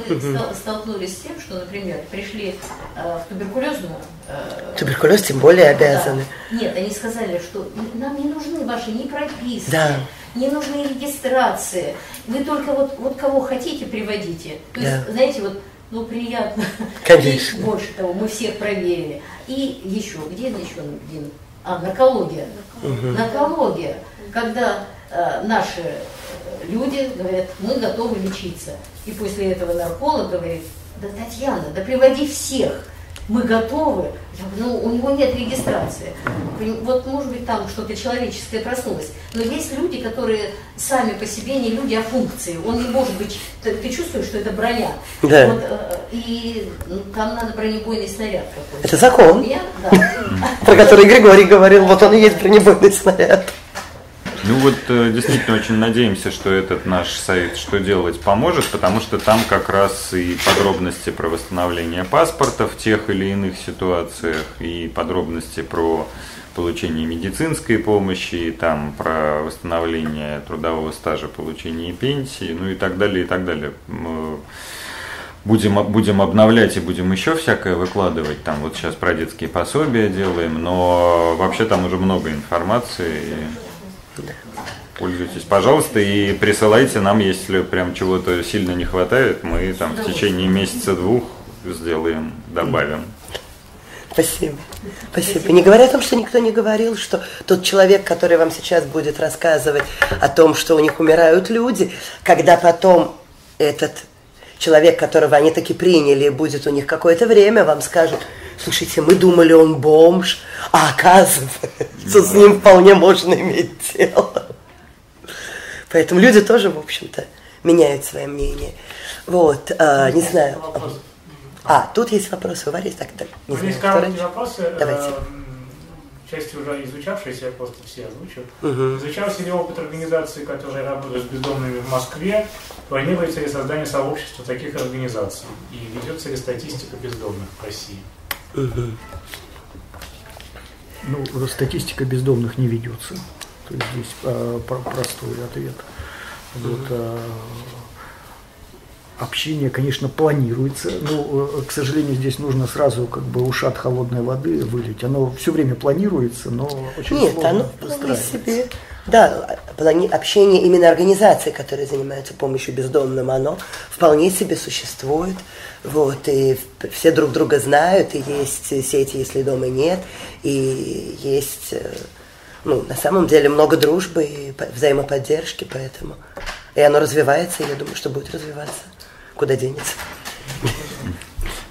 I: столкнулись с тем, что, например, пришли э, в туберкулезную...
B: Э, Туберкулез тем более обязаны.
I: Да. Нет, они сказали, что нам не нужны ваши ни прописки, да. не нужны регистрации. Вы только вот, вот кого хотите, приводите. То да. есть, знаете, вот ну, приятно.
B: Конечно.
I: И больше того, мы всех проверили. И еще, где еще, где? А, наркология. Угу. Наркология. Когда э, наши люди говорят, мы готовы лечиться. И после этого нарколог говорит, да, Татьяна, да приводи всех мы готовы. Я говорю, ну, у него нет регистрации. Вот, может быть, там что-то человеческое проснулось. Но есть люди, которые сами по себе не люди, а функции. Он не может быть... Ты, ты чувствуешь, что это броня.
B: Да.
I: Вот, э, и ну, там надо бронебойный снаряд какой-то.
B: Это закон,
I: Я, да.
B: про который Григорий говорил. Вот он и есть бронебойный снаряд.
D: Ну вот э, действительно очень надеемся, что этот наш сайт «Что делать» поможет, потому что там как раз и подробности про восстановление паспорта в тех или иных ситуациях, и подробности про получение медицинской помощи, и там про восстановление трудового стажа, получение пенсии, ну и так далее, и так далее. Будем, будем обновлять и будем еще всякое выкладывать. Там вот сейчас про детские пособия делаем, но вообще там уже много информации. Пользуйтесь, пожалуйста, и присылайте нам, если прям чего-то сильно не хватает, мы там в течение месяца-двух сделаем, добавим.
B: Спасибо. Спасибо. Не говоря о том, что никто не говорил, что тот человек, который вам сейчас будет рассказывать о том, что у них умирают люди, когда потом этот человек, которого они таки приняли, будет у них какое-то время, вам скажет, слушайте, мы думали, он бомж, а оказывается, с ним вполне можно иметь дело. Поэтому люди тоже, в общем-то, меняют свое мнение. Вот, а, не знаю. А, тут есть вопросы у Вари, так, так.
J: Не знаю, есть короткие вопросы. Давайте. Части уже изучавшиеся, я просто все озвучу. Угу. Изучался ли опыт организации, которые работают с бездомными в Москве? Планируется ли создание сообщества таких организаций? И ведется ли статистика бездомных в России?
C: Ну, статистика бездомных не ведется. То есть здесь э, простой ответ. Вот, э, общение, конечно, планируется, но, э, к сожалению, здесь нужно сразу как бы ушат холодной воды вылить. Оно все время планируется, но очень
B: Нет,
C: сложно
B: оно себе. Да, общение именно организаций, которые занимаются помощью бездомным, оно вполне себе существует. Вот, и все друг друга знают, и есть сети, если дома нет, и есть э, ну, на самом деле много дружбы и взаимоподдержки, поэтому и оно развивается, и я думаю, что будет развиваться. Куда денется?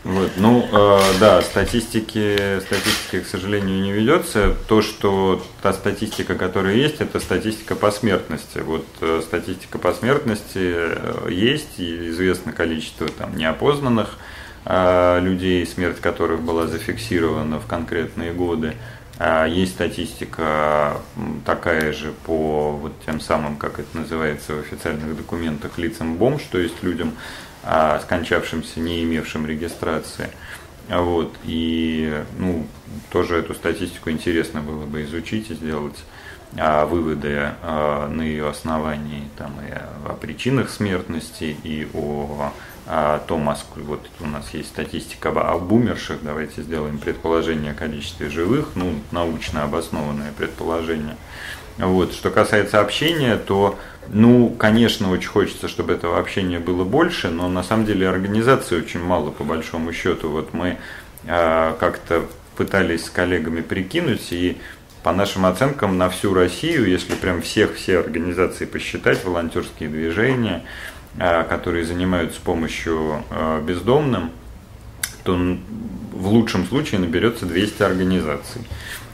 D: Вот, ну, э, да, статистики, статистики, к сожалению, не ведется. То, что та статистика, которая есть, это статистика по смертности. Вот э, статистика по смертности э, есть, и известно количество там неопознанных э, людей, смерть которых была зафиксирована в конкретные годы. А, есть статистика такая же по вот тем самым, как это называется в официальных документах, лицам бомж, то есть людям, скончавшимся, не имевшим регистрации. Вот, и ну, тоже эту статистику интересно было бы изучить и сделать а, выводы а, на ее основании там, и о причинах смертности, и о о том, вот у нас есть статистика об умерших, давайте сделаем предположение о количестве живых, ну, научно обоснованное предположение. Вот. Что касается общения, то, ну, конечно, очень хочется, чтобы этого общения было больше, но на самом деле организации очень мало, по большому счету. Вот мы э, как-то пытались с коллегами прикинуть, и по нашим оценкам на всю Россию, если прям всех все организации посчитать, волонтерские движения, э, которые занимаются помощью э, бездомным, то в лучшем случае наберется 200 организаций.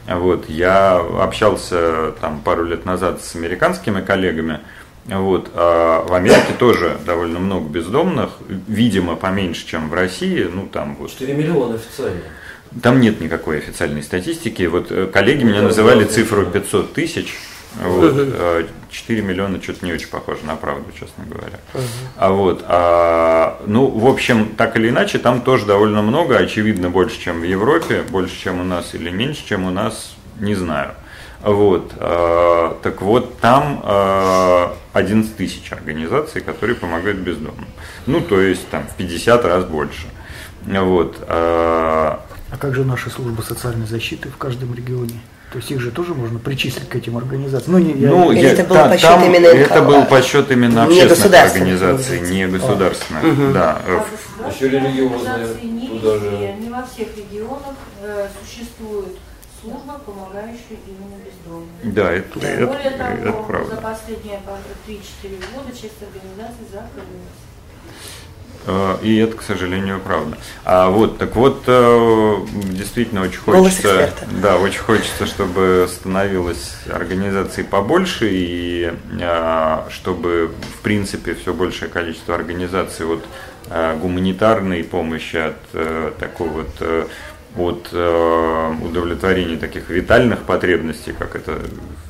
D: Вот, я общался там пару лет назад с американскими коллегами, вот, а в Америке тоже довольно много бездомных, видимо, поменьше, чем в России. Ну, там вот.
E: 4 миллиона официально.
D: Там нет никакой официальной статистики. Вот э, коллеги меня называли цифру 500 тысяч. Вот, 4 а миллиона что-то не очень похоже на правду, честно говоря. А вот, а, ну, в общем, так или иначе, там тоже довольно много, очевидно, больше, чем в Европе, больше, чем у нас или меньше, чем у нас, не знаю. Вот, а, так вот, там а, 11 тысяч организаций, которые помогают бездомным. Ну, то есть, там, в 50 раз больше. Вот,
C: а, а как же наши службы социальной защиты в каждом регионе? То есть их же тоже можно причислить к этим организациям.
D: Ну, не, я, ну я, это был та, подсчет там, именно это был подсчет именно общественных организаций, не государственных. Угу. Да.
K: А Еще религиозные. Не, туда же... не во всех регионах э, существует служба, помогающая именно бездомным.
D: Да, это,
K: это,
D: Более
K: того, это правда. за последние 3-4 года часть организаций закрылась.
D: Э, и это, к сожалению, правда. А вот, так вот, э, действительно очень хочется, да, очень хочется, чтобы становилось организаций побольше и э, чтобы, в принципе, все большее количество организаций вот гуманитарной помощи от такого вот от э, удовлетворения таких витальных потребностей, как это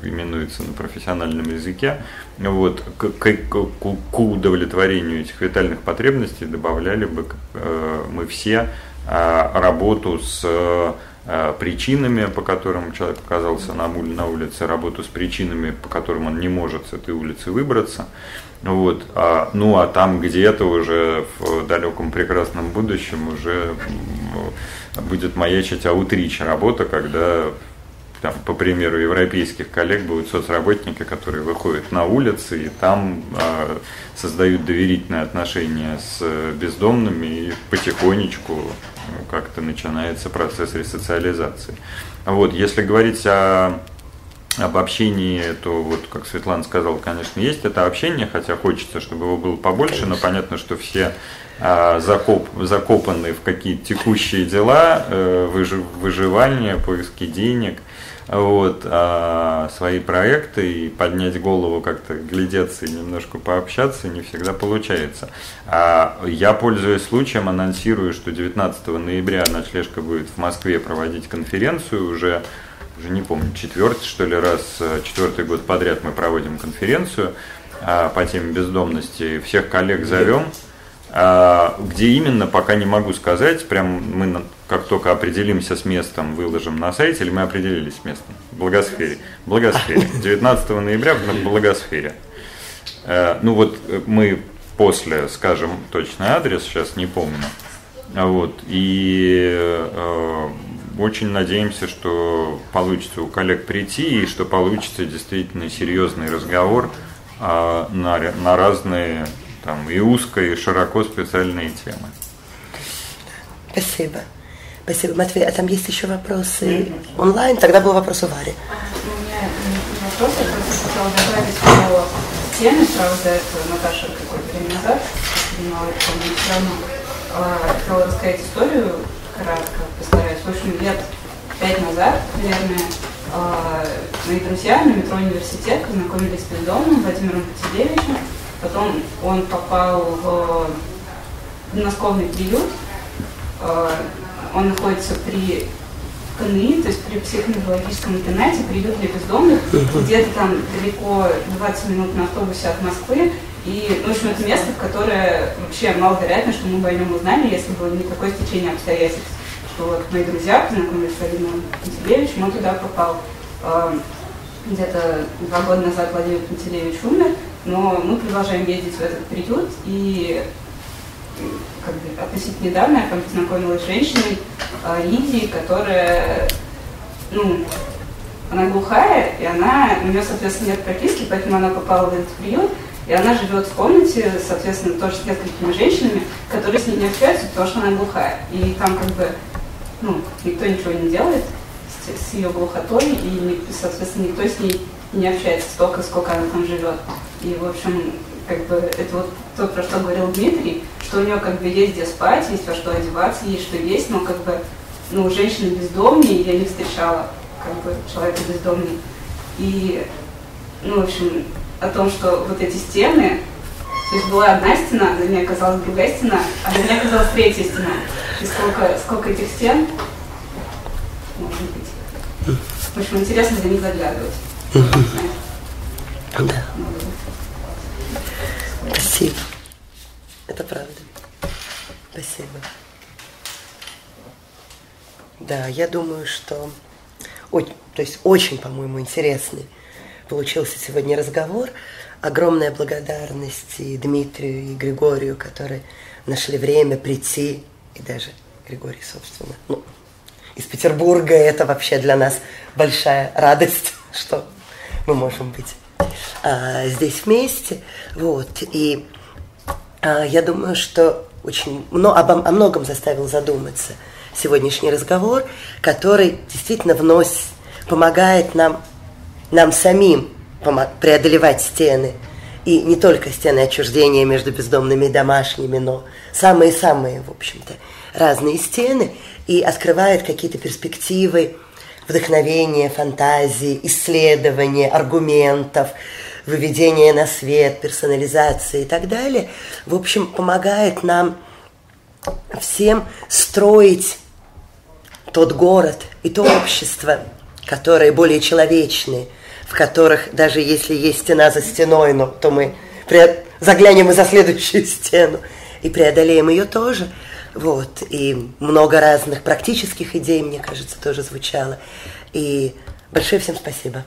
D: именуется на профессиональном языке, вот, к, к, к удовлетворению этих витальных потребностей добавляли бы э, мы все э, работу с причинами, по которым человек оказался на, на улице, работу с причинами, по которым он не может с этой улицы выбраться. Вот. А, ну а там где-то уже в далеком прекрасном будущем уже будет маячить аутрич работа, когда там, по примеру европейских коллег будут соцработники, которые выходят на улицы и там э, создают доверительные отношения с бездомными и потихонечку как-то начинается процесс ресоциализации. Вот, если говорить о об общении, то вот, как Светлана сказала, конечно, есть это общение, хотя хочется, чтобы его было побольше, но понятно, что все а, закоп, закопаны в какие-то текущие дела, э, выживание, поиски денег, вот, а свои проекты и поднять голову, как-то глядеться и немножко пообщаться не всегда получается. А я, пользуясь случаем, анонсирую, что 19 ноября ночлежка будет в Москве проводить конференцию уже уже не помню, четвертый, что ли, раз, э, четвертый год подряд мы проводим конференцию а, по теме бездомности. Всех коллег зовем. А, где именно, пока не могу сказать. Прям мы, как только определимся с местом, выложим на сайте, или мы определились с местом? В Благосфере. В Благосфере. 19 ноября в Благосфере. Э, ну вот э, мы после скажем точный адрес, сейчас не помню. Вот. И э, очень надеемся, что получится у коллег прийти и что получится действительно серьезный разговор э, на, на разные там и узко, и широко специальные темы.
B: Спасибо. Спасибо, Матвей. А там есть еще вопросы онлайн? Тогда был вопрос у Вари.
L: У меня вопрос, я просто хотела добавить по теме, правда, это Наташа какое-то время назад принимала это, но все равно э, хотела рассказать историю кратко, постараюсь. В общем, лет пять назад, наверное, э, мои друзья на метро университет познакомились с бездомным Владимиром Патилевичем, Потом он попал в подмосковный приют. Э, он находится при КНИ, то есть при психоневрологическом интернете, приют для бездомных, где-то там далеко 20 минут на автобусе от Москвы. И, ну, в общем, это место, в которое вообще маловероятно, что мы бы о нем узнали, если бы не такое стечение что вот мои друзья познакомились с Владимиром Пантелеевичем, он туда попал. Э, где-то два года назад Владимир Пантелеевич умер, но мы продолжаем ездить в этот приют, и как бы, относительно недавно я познакомилась с женщиной э, Лидией, которая, ну, она глухая, и она, у нее, соответственно, нет прописки, поэтому она попала в этот приют, и она живет в комнате, соответственно, тоже с несколькими женщинами, которые с ней не общаются, потому что она глухая. И там как бы, ну, никто ничего не делает с, с ее глухотой, и, соответственно, никто с ней не общается столько, сколько она там живет. И, в общем, как бы это вот то, про что говорил Дмитрий, что у нее как бы есть где спать, есть во что одеваться, есть что есть, но как бы, ну, женщины бездомные, я не встречала как бы человека бездомный. И, ну, в общем, о том, что вот эти стены, то есть была одна стена, за ней оказалась другая стена, а за ней оказалась третья стена. И сколько, сколько этих стен может быть. В общем, интересно за них заглядывать.
B: Да. Спасибо. Это правда. Спасибо. Да, я думаю, что то есть очень, по-моему, интересный получился сегодня разговор. Огромная благодарность и Дмитрию, и Григорию, которые нашли время прийти, и даже Григорий, собственно, ну, из Петербурга. Это вообще для нас большая радость, что мы можем быть а, здесь вместе. Вот. И а, я думаю, что очень но, обо, о многом заставил задуматься сегодняшний разговор, который действительно вносит, помогает нам нам самим преодолевать стены. И не только стены отчуждения между бездомными и домашними, но самые-самые, в общем-то, разные стены. И открывает какие-то перспективы, вдохновения, фантазии, исследования, аргументов, выведения на свет, персонализации и так далее. В общем, помогает нам всем строить тот город и то общество, которые более человечные, в которых даже если есть стена за стеной, но, то мы заглянем и за следующую стену и преодолеем ее тоже. Вот. И много разных практических идей, мне кажется, тоже звучало. И большое всем спасибо.